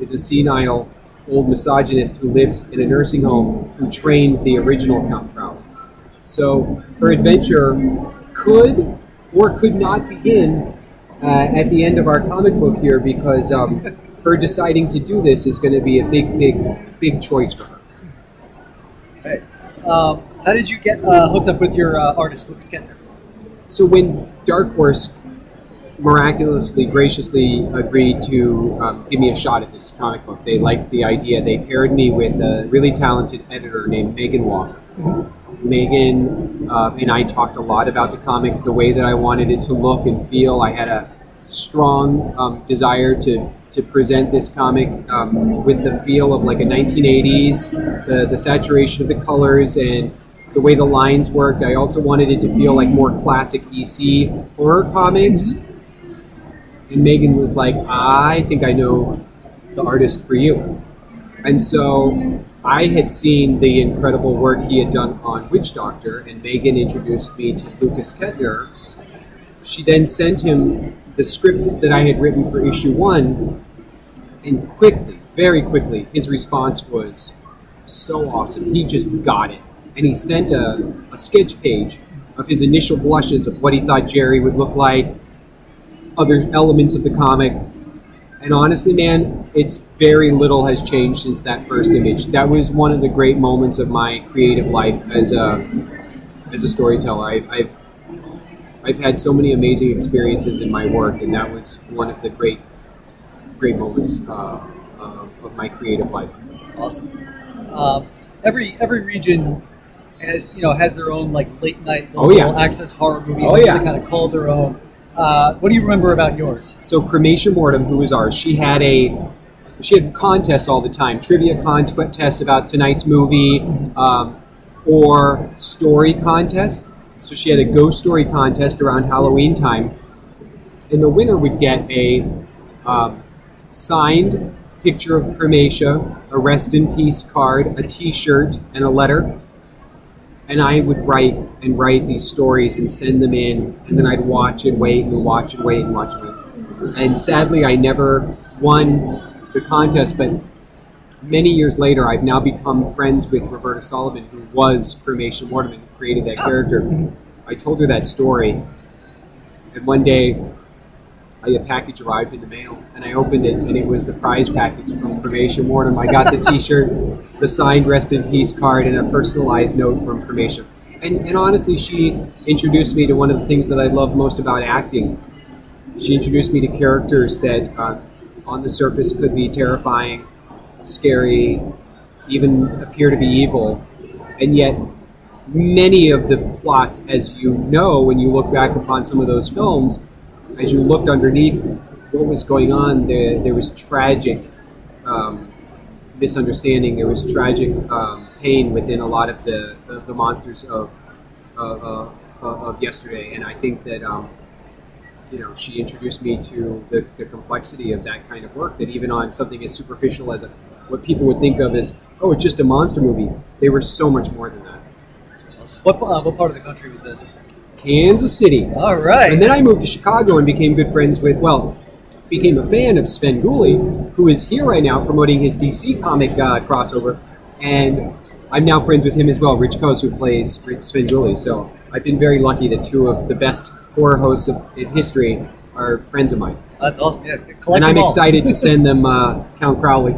is a senile old misogynist who lives in a nursing home who trained the original Count Crowley. So her adventure could or could not begin uh, at the end of our comic book here because um, her deciding to do this is going to be a big, big, big choice for her. Okay. Um, how did you get uh, hooked up with your uh, artist, Lukas Ketner? So when Dark Horse miraculously, graciously agreed to um, give me a shot at this comic book, they liked the idea. They paired me with a really talented editor named Megan Walker. Megan uh, and I talked a lot about the comic, the way that I wanted it to look and feel. I had a strong um, desire to to present this comic um, with the feel of like a 1980s, the the saturation of the colors and the way the lines worked. I also wanted it to feel like more classic EC horror comics. And Megan was like, I think I know the artist for you. And so I had seen the incredible work he had done on Witch Doctor, and Megan introduced me to Lukas Ketner. She then sent him the script that I had written for issue one, and quickly, very quickly, his response was so awesome. He just got it. And he sent a, a sketch page of his initial blushes of what he thought Jerry would look like, other elements of the comic. And honestly, man, it's very little has changed since that first image. That was one of the great moments of my creative life as a as a storyteller. I, I've I've had so many amazing experiences in my work, and that was one of the great great moments uh, of, of my creative life. Awesome. Um, every every region has you know has their own like late night Oh, yeah. access horror movie. Oh, yeah. to kind of call their own. Uh, what do you remember about yours? So Crematia Mortem, who was ours, she had a she had contests all the time, trivia contests about tonight's movie, um, or story contest. So she had a ghost story contest around Halloween time, and the winner would get a um, signed picture of Crematia, a rest in peace card, a T-shirt, and a letter. And I would write and write these stories and send them in, and then I'd watch and wait and watch and wait and watch and wait. And sadly, I never won the contest, but many years later, I've now become friends with Roberta Sullivan, who was Crematia Mortimer, who created that oh. character. I told her that story, and one day a package arrived in the mail, and I opened it, and it was the prize package from Crematia Mortem. I got the T-shirt, the signed "Rest in Peace" card, and a personalized note from Crematia. And, and honestly, she introduced me to one of the things that I love most about acting. She introduced me to characters that, uh, on the surface, could be terrifying, scary, even appear to be evil, and yet many of the plots, as you know, when you look back upon some of those films, as you looked underneath what was going on, there, there was tragic um, misunderstanding. There was tragic um, pain within a lot of the, the, the monsters of, uh, uh, of yesterday. And I think that, um, you know, she introduced me to the, the complexity of that kind of work, that even on something as superficial as a, what people would think of as, oh, it's just a monster movie, they were so much more than that. That's awesome. What uh, what part of the country was this? Kansas City. All right. And then I moved to Chicago and became good friends with, well, became a fan of Svengoolie, who is here right now promoting his DC comic uh, crossover. And I'm now friends with him as well, Rich Koz, who plays Svengoolie. So I've been very lucky that two of the best horror hosts of, in history are friends of mine. That's awesome. Yeah, collect and I'm excited to send them uh, <laughs> Count Crowley.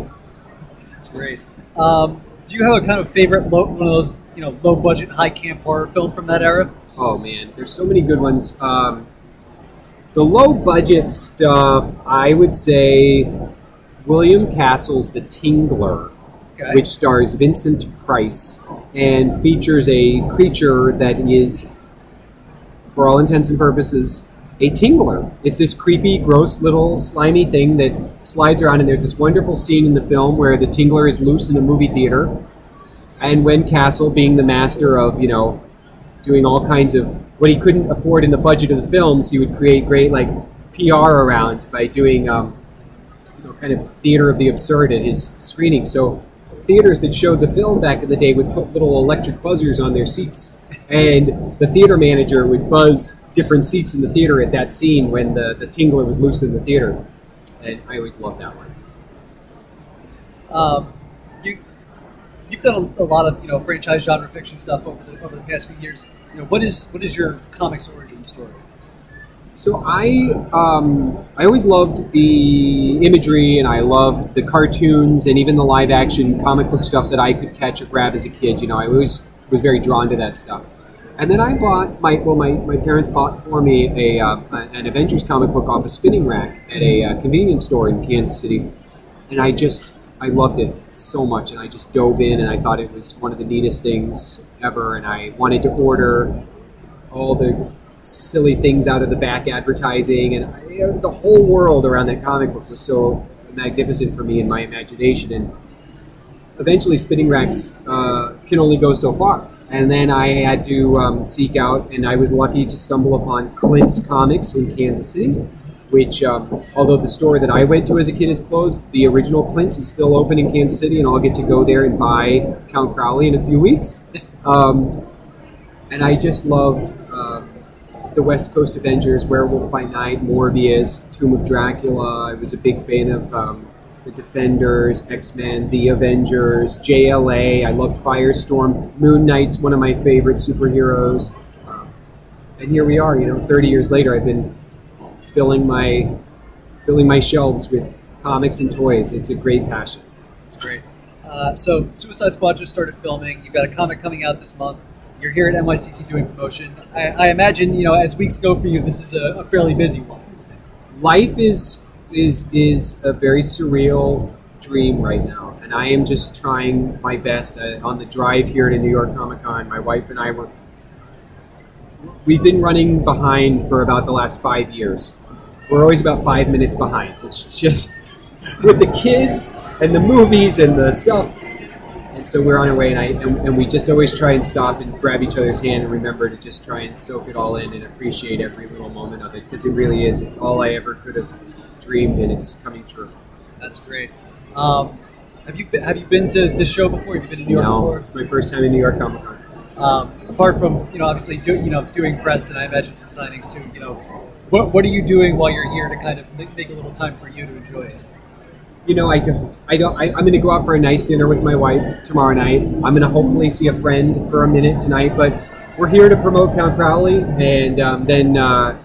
That's great. Um, do you have a kind of favorite low, one of those you know low budget high camp horror film from that era? Oh man, there's so many good ones. Um, the low budget stuff, I would say William Castle's The Tingler, Okay. which stars Vincent Price and features a creature that is, for all intents and purposes, a tingler. It's this creepy, gross little slimy thing that slides around, and there's this wonderful scene in the film where the tingler is loose in a movie theater. And when Castle, being the master of, you know, doing all kinds of what he couldn't afford in the budget of the films, he would create great like PR around by doing um, you know, kind of theater of the absurd at his screening. So theaters that showed the film back in the day would put little electric buzzers on their seats, and the theater manager would buzz different seats in the theater at that scene when the, the tingler was loose in the theater. And I always loved that one. Um, you you've done a, a lot of you know franchise genre fiction stuff over the, over the past few years. You know what is what is your comics origin story? So I um, I always loved the imagery and I loved the cartoons and even the live action comic book stuff that I could catch or grab as a kid. You know, I always was very drawn to that stuff. And then I bought my well, my, my parents bought for me a uh, an Avengers comic book off a spinning rack at a uh, convenience store in Kansas City, and I just I loved it so much, and I just dove in, and I thought it was one of the neatest things ever, and I wanted to order all the silly things out of the back advertising, and I, the whole world around that comic book was so magnificent for me in my imagination, and eventually spinning racks uh, can only go so far. And then I had to um, seek out, and I was lucky to stumble upon Clint's Comics in Kansas City, which, um, although the store that I went to as a kid is closed, the original Clint's is still open in Kansas City, and I'll get to go there and buy Count Crowley in a few weeks. <laughs> Um, and I just loved the West Coast Avengers, Werewolf by Night, Morbius, Tomb of Dracula. I was a big fan of um, the Defenders, X Men, The Avengers, JLA. I loved Firestorm. Moon Knight's one of my favorite superheroes. Um, and here we are, you know, 30 years later, I've been filling my filling my shelves with comics and toys. It's a great passion. It's great. Uh, so Suicide Squad just started filming. You've got a comic coming out this month. You're here at NYCC doing promotion. I, I imagine you know as weeks go for you, this is a, a fairly busy one. life is is is a very surreal dream right now and I am just trying my best. On the drive here to New York Comic Con, my wife and I were. We've been running behind for about the last five years. We're always about five minutes behind. It's just <laughs> with the kids and the movies and the stuff. And so we're on our way, and, I, and, and we just always try and stop and grab each other's hand and remember to just try and soak it all in and appreciate every little moment of it because it really is. It's all I ever could have dreamed, and it's coming true. That's great. Um, have you been, have you been to this show before? Have you been to New York no, before? it's my first time in New York Comic Con. Um, apart from you know obviously do, you know doing press and I imagine some signings too. You know, what what are you doing while you're here to kind of make, make a little time for you to enjoy it? You know, I don't. I don't. I, I'm going to go out for a nice dinner with my wife tomorrow night. I'm going to hopefully see a friend for a minute tonight. But we're here to promote Count Crowley, and um, then uh,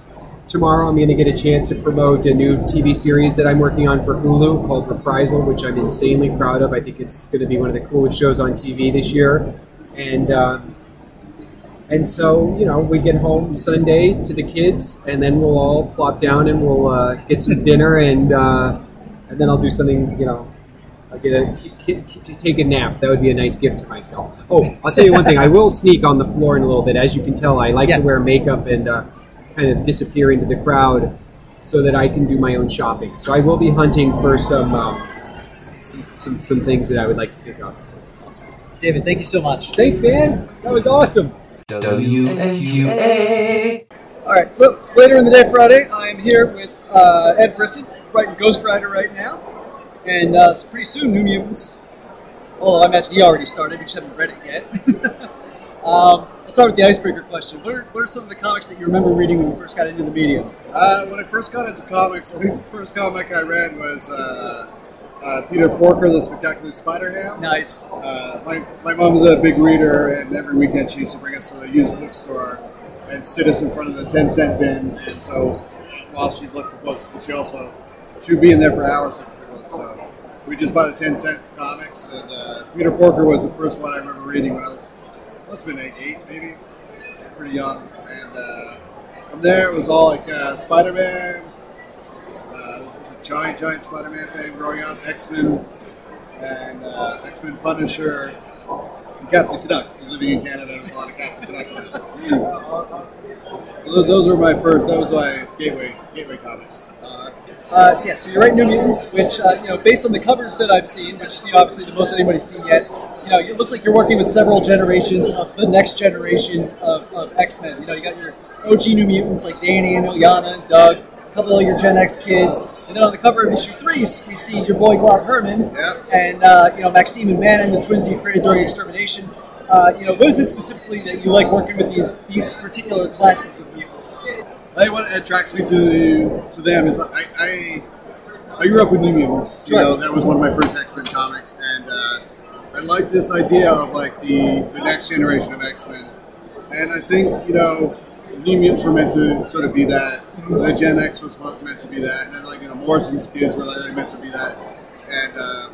tomorrow I'm going to get a chance to promote a new TV series that I'm working on for Hulu called Reprisal, which I'm insanely proud of. I think it's going to be one of the coolest shows on TV this year, and. Um, and so, you know, we get home Sunday to the kids, and then we'll all plop down and we'll uh, get some dinner, and uh, and then I'll do something, you know, I'll get a k- k- to take a nap. That would be a nice gift to myself. Oh, I'll tell you one thing. I will sneak on the floor in a little bit. As you can tell, I like Yeah. to wear makeup and uh, kind of disappear into the crowd so that I can do my own shopping. So I will be hunting for some um, some, some some things that I would like to pick up. Awesome, David. Thank you so much. Thanks, man. That was awesome. WMQA. All right, so later in the day, Friday, I'm here with uh, Ed Brisson, who's writing Ghost Rider right now, and uh, pretty soon New Mutants. Although I imagine he already started, we just haven't read it yet. <laughs> um, I'll start with the icebreaker question. What are, what are some of the comics that you remember reading when you first got into the medium? Uh, when I first got into comics, I think the first comic I read was uh, uh, Peter Porker, the Spectacular Spider-Ham. Nice. Uh, my, my mom was a big reader, and every weekend she used to bring us to the used bookstore and sit us in front of the 10 cent bin. And so while she'd look for books, because she also, she would be in there for hours. So we just buy the 10 cent comics. And uh, Peter Porker was the first one I remember reading when I was, must have been eight, eight maybe, pretty young. And uh, from there, it was all like uh, Spider Man. Uh, giant, giant Spider Man fan growing up. X Men and uh, X Men Punisher. And Captain Canuck. Living in Canada, there's a lot of Captain Canuck. those were my first. That was my gateway, gateway comics. Uh, yeah, so you're writing New Mutants, which uh, you know, based on the covers that I've seen, which is you know, obviously the most anybody's seen yet. You know, it looks like you're working with several generations of the next generation of, of X Men. You know, you got your OG New Mutants like Dani and Illyana and Doug, a couple of your Gen X kids, and then on the cover of issue three, we see your boy Glob Herman Yeah. and uh, you know Maxime and Manon, the twins you created during extermination. Uh, you know, what is it specifically that you like working with these these particular classes of mutants? I think what attracts me to to them is I I, I grew up with New Mutants. You Sure. know, that was one of my first X Men comics, and uh, I like this idea of like the the next generation of X Men. And I think you know, New Mutants were meant to sort of be that. The Gen X was meant to be that, and then like you know, Morrison's kids were like meant to be that. And uh,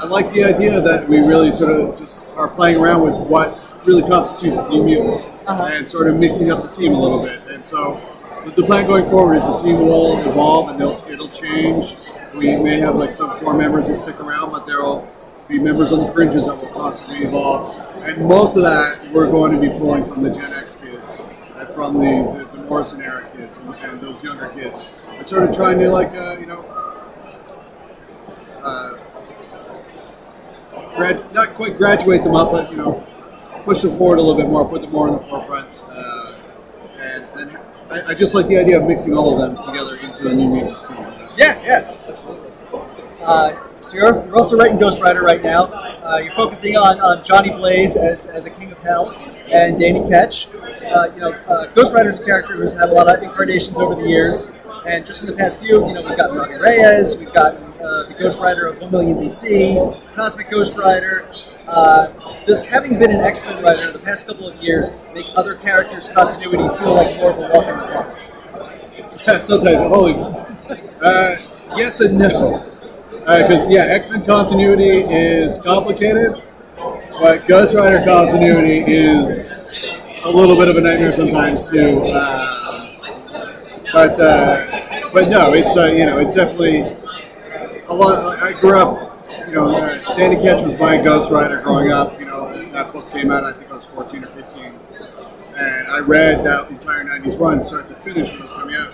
I like the idea that we really sort of just are playing around with what really constitutes New Mutants Uh-huh. and sort of mixing up the team a little bit. And so the, the plan going forward is the team will evolve and they'll, it'll change. We may have like some core members that stick around, but there'll be members on the fringes that will constantly evolve. And most of that we're going to be pulling from the Gen X kids and from the, the, the Morrison era kids and, and those younger kids. And sort of trying to like, uh, you know, uh, grad, not quite graduate them up, but you know, push them forward a little bit more, put them more in the forefront. Uh, and and I, I just like the idea of mixing all of them together into a new mutants team. Yeah, yeah, absolutely. Uh, so you're, also writing Ghost Rider right now. Uh, you're focusing on, on Johnny Blaze as, as a King of Hell and Danny Ketch. Uh, you know, uh, Ghost Rider's a character who's had a lot of incarnations over the years. And just in the past few, you know, we've got Robbie Reyes, we've got uh, the Ghost Rider of 1 million BC, Cosmic Ghost Rider. Uh, does having been an X-Men writer the past couple of years make other characters' continuity feel like more of a walk in the park? Yeah, sometimes. Holy. Uh, yes and no. Because yeah, X Men continuity is complicated, but Ghost Rider continuity is a little bit of a nightmare sometimes too. Um, but uh, but no, it's uh, you know it's definitely a lot. I grew up you know, uh, Danny Ketch was my Ghost Rider growing up. You know, that book came out. I think I was 14 or 15, and I read that entire 90s run, start to finish, when it was coming out.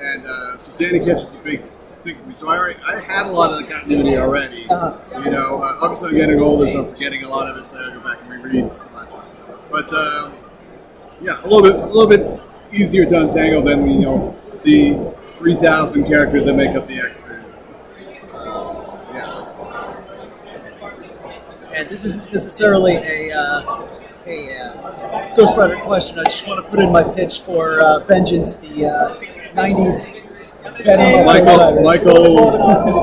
And uh, so Danny Ketch is a big thing for me. So I already, I had a lot of the continuity already. You know, uh, obviously I'm getting older, so I'm forgetting a lot of it. So I go back and reread. But um, yeah, a little bit, a little bit easier to untangle than the, you know the 3,000 characters that make up the X Men. And this isn't necessarily a uh, a uh, Ghost Rider question. I just want to put in my pitch for uh, Vengeance, the uh, '90s Venom Michael Michael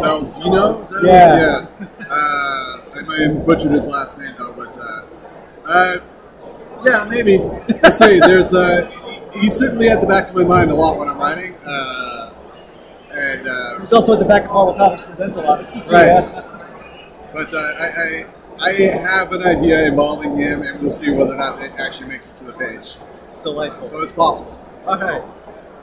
Baldino. Is that Yeah. Uh, I might have butchered his last name though, but uh, uh, yeah, maybe. We'll see. <laughs> There's uh, he's certainly at the back of my mind a lot when I'm writing, uh, and uh, He's also at the back of Marvel Comics Presents a lot. Right. Yeah. but uh, I, I I have an idea involving him, and we'll see whether or not it actually makes it to the page. Delightful. So it's possible. Okay.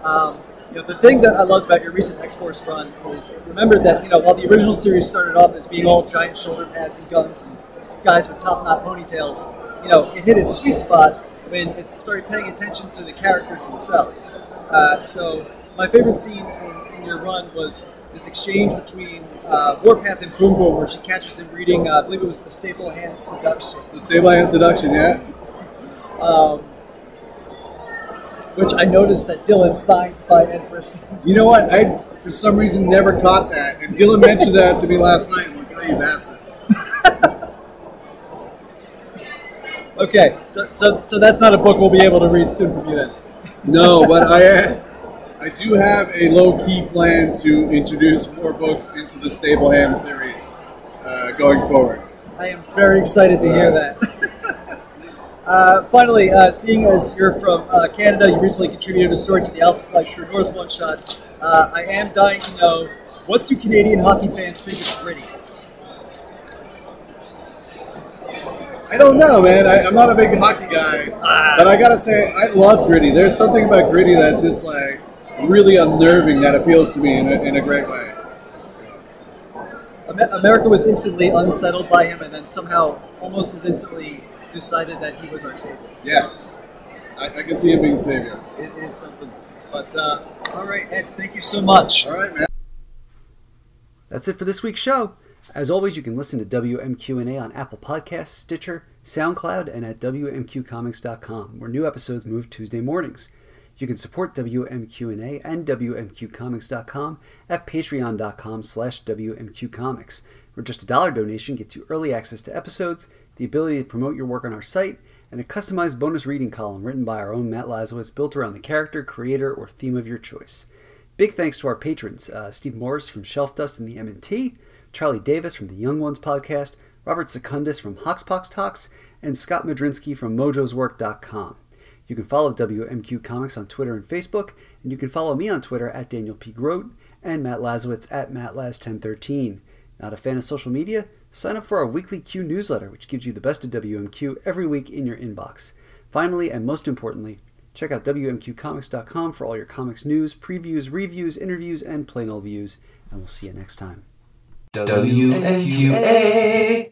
Um, you know, the thing that I loved about your recent X Force run is remember that you know while the original series started off as being all giant shoulder pads and guns and guys with top knot ponytails, you know it hit its sweet spot when it started paying attention to the characters themselves. Uh, so my favorite scene in, in your run was this exchange between uh, Warpath and Boom Boom, where she catches him reading, uh, I believe it was the Staple Hand Seduction. The Stable Hand Seduction, yeah. um, which I noticed that Dylan signed by Ed Brisson. You know what? I for some reason never caught that, and Dylan mentioned that to me last night. I'm like, oh, you bastard. <laughs> Okay, so, so so that's not a book we'll be able to read soon from you then. No, but I <laughs> I do have a low key plan to introduce more books into the Stable Hand series uh, going forward. I am very excited to hear that. <laughs> uh, finally, uh, seeing as you're from uh, Canada, you recently contributed a story to the Alpha Flight True North one shot. Uh, I am dying to know what do Canadian hockey fans think of Gritty? I don't know, man. I, I'm not a big hockey guy, but I gotta say, I love Gritty. There's something about Gritty that's just like really unnerving that appeals to me in a, in a great way. America was instantly unsettled by him, and then somehow, almost as instantly, decided that he was our savior. So Yeah, I, I can see him being savior. it is something. But uh, all right, Ed, thank you so much. All right, man. That's it for this week's show. As always, you can listen to WMQ&A on Apple Podcasts, Stitcher, SoundCloud, and at WMQComics.com, where new episodes move Tuesday mornings. You can support WMQ&A and WMQComics.com at patreon.com slash WMQComics, where just a dollar donation gets you early access to episodes, the ability to promote your work on our site, and a customized bonus reading column written by our own Matt Lazorwitz built around the character, creator, or theme of your choice. Big thanks to our patrons, uh, Steve Morris from Shelf Dust and the M&T, Charlie Davis from the Young Ones podcast, Robert Secundus from Hoxpox Talks, and Scott Madrinsky from mojoswork.com. You can follow WMQ Comics on Twitter and Facebook, and you can follow me on Twitter at Daniel P. Grote and Matt Lazorwitz at MattLaz1013. Not a fan of social media? Sign up for our weekly Q newsletter, which gives you the best of WMQ every week in your inbox. Finally, and most importantly, check out WMQComics.com for all your comics news, previews, reviews, interviews, and plain old views, and we'll see you next time. WMQA.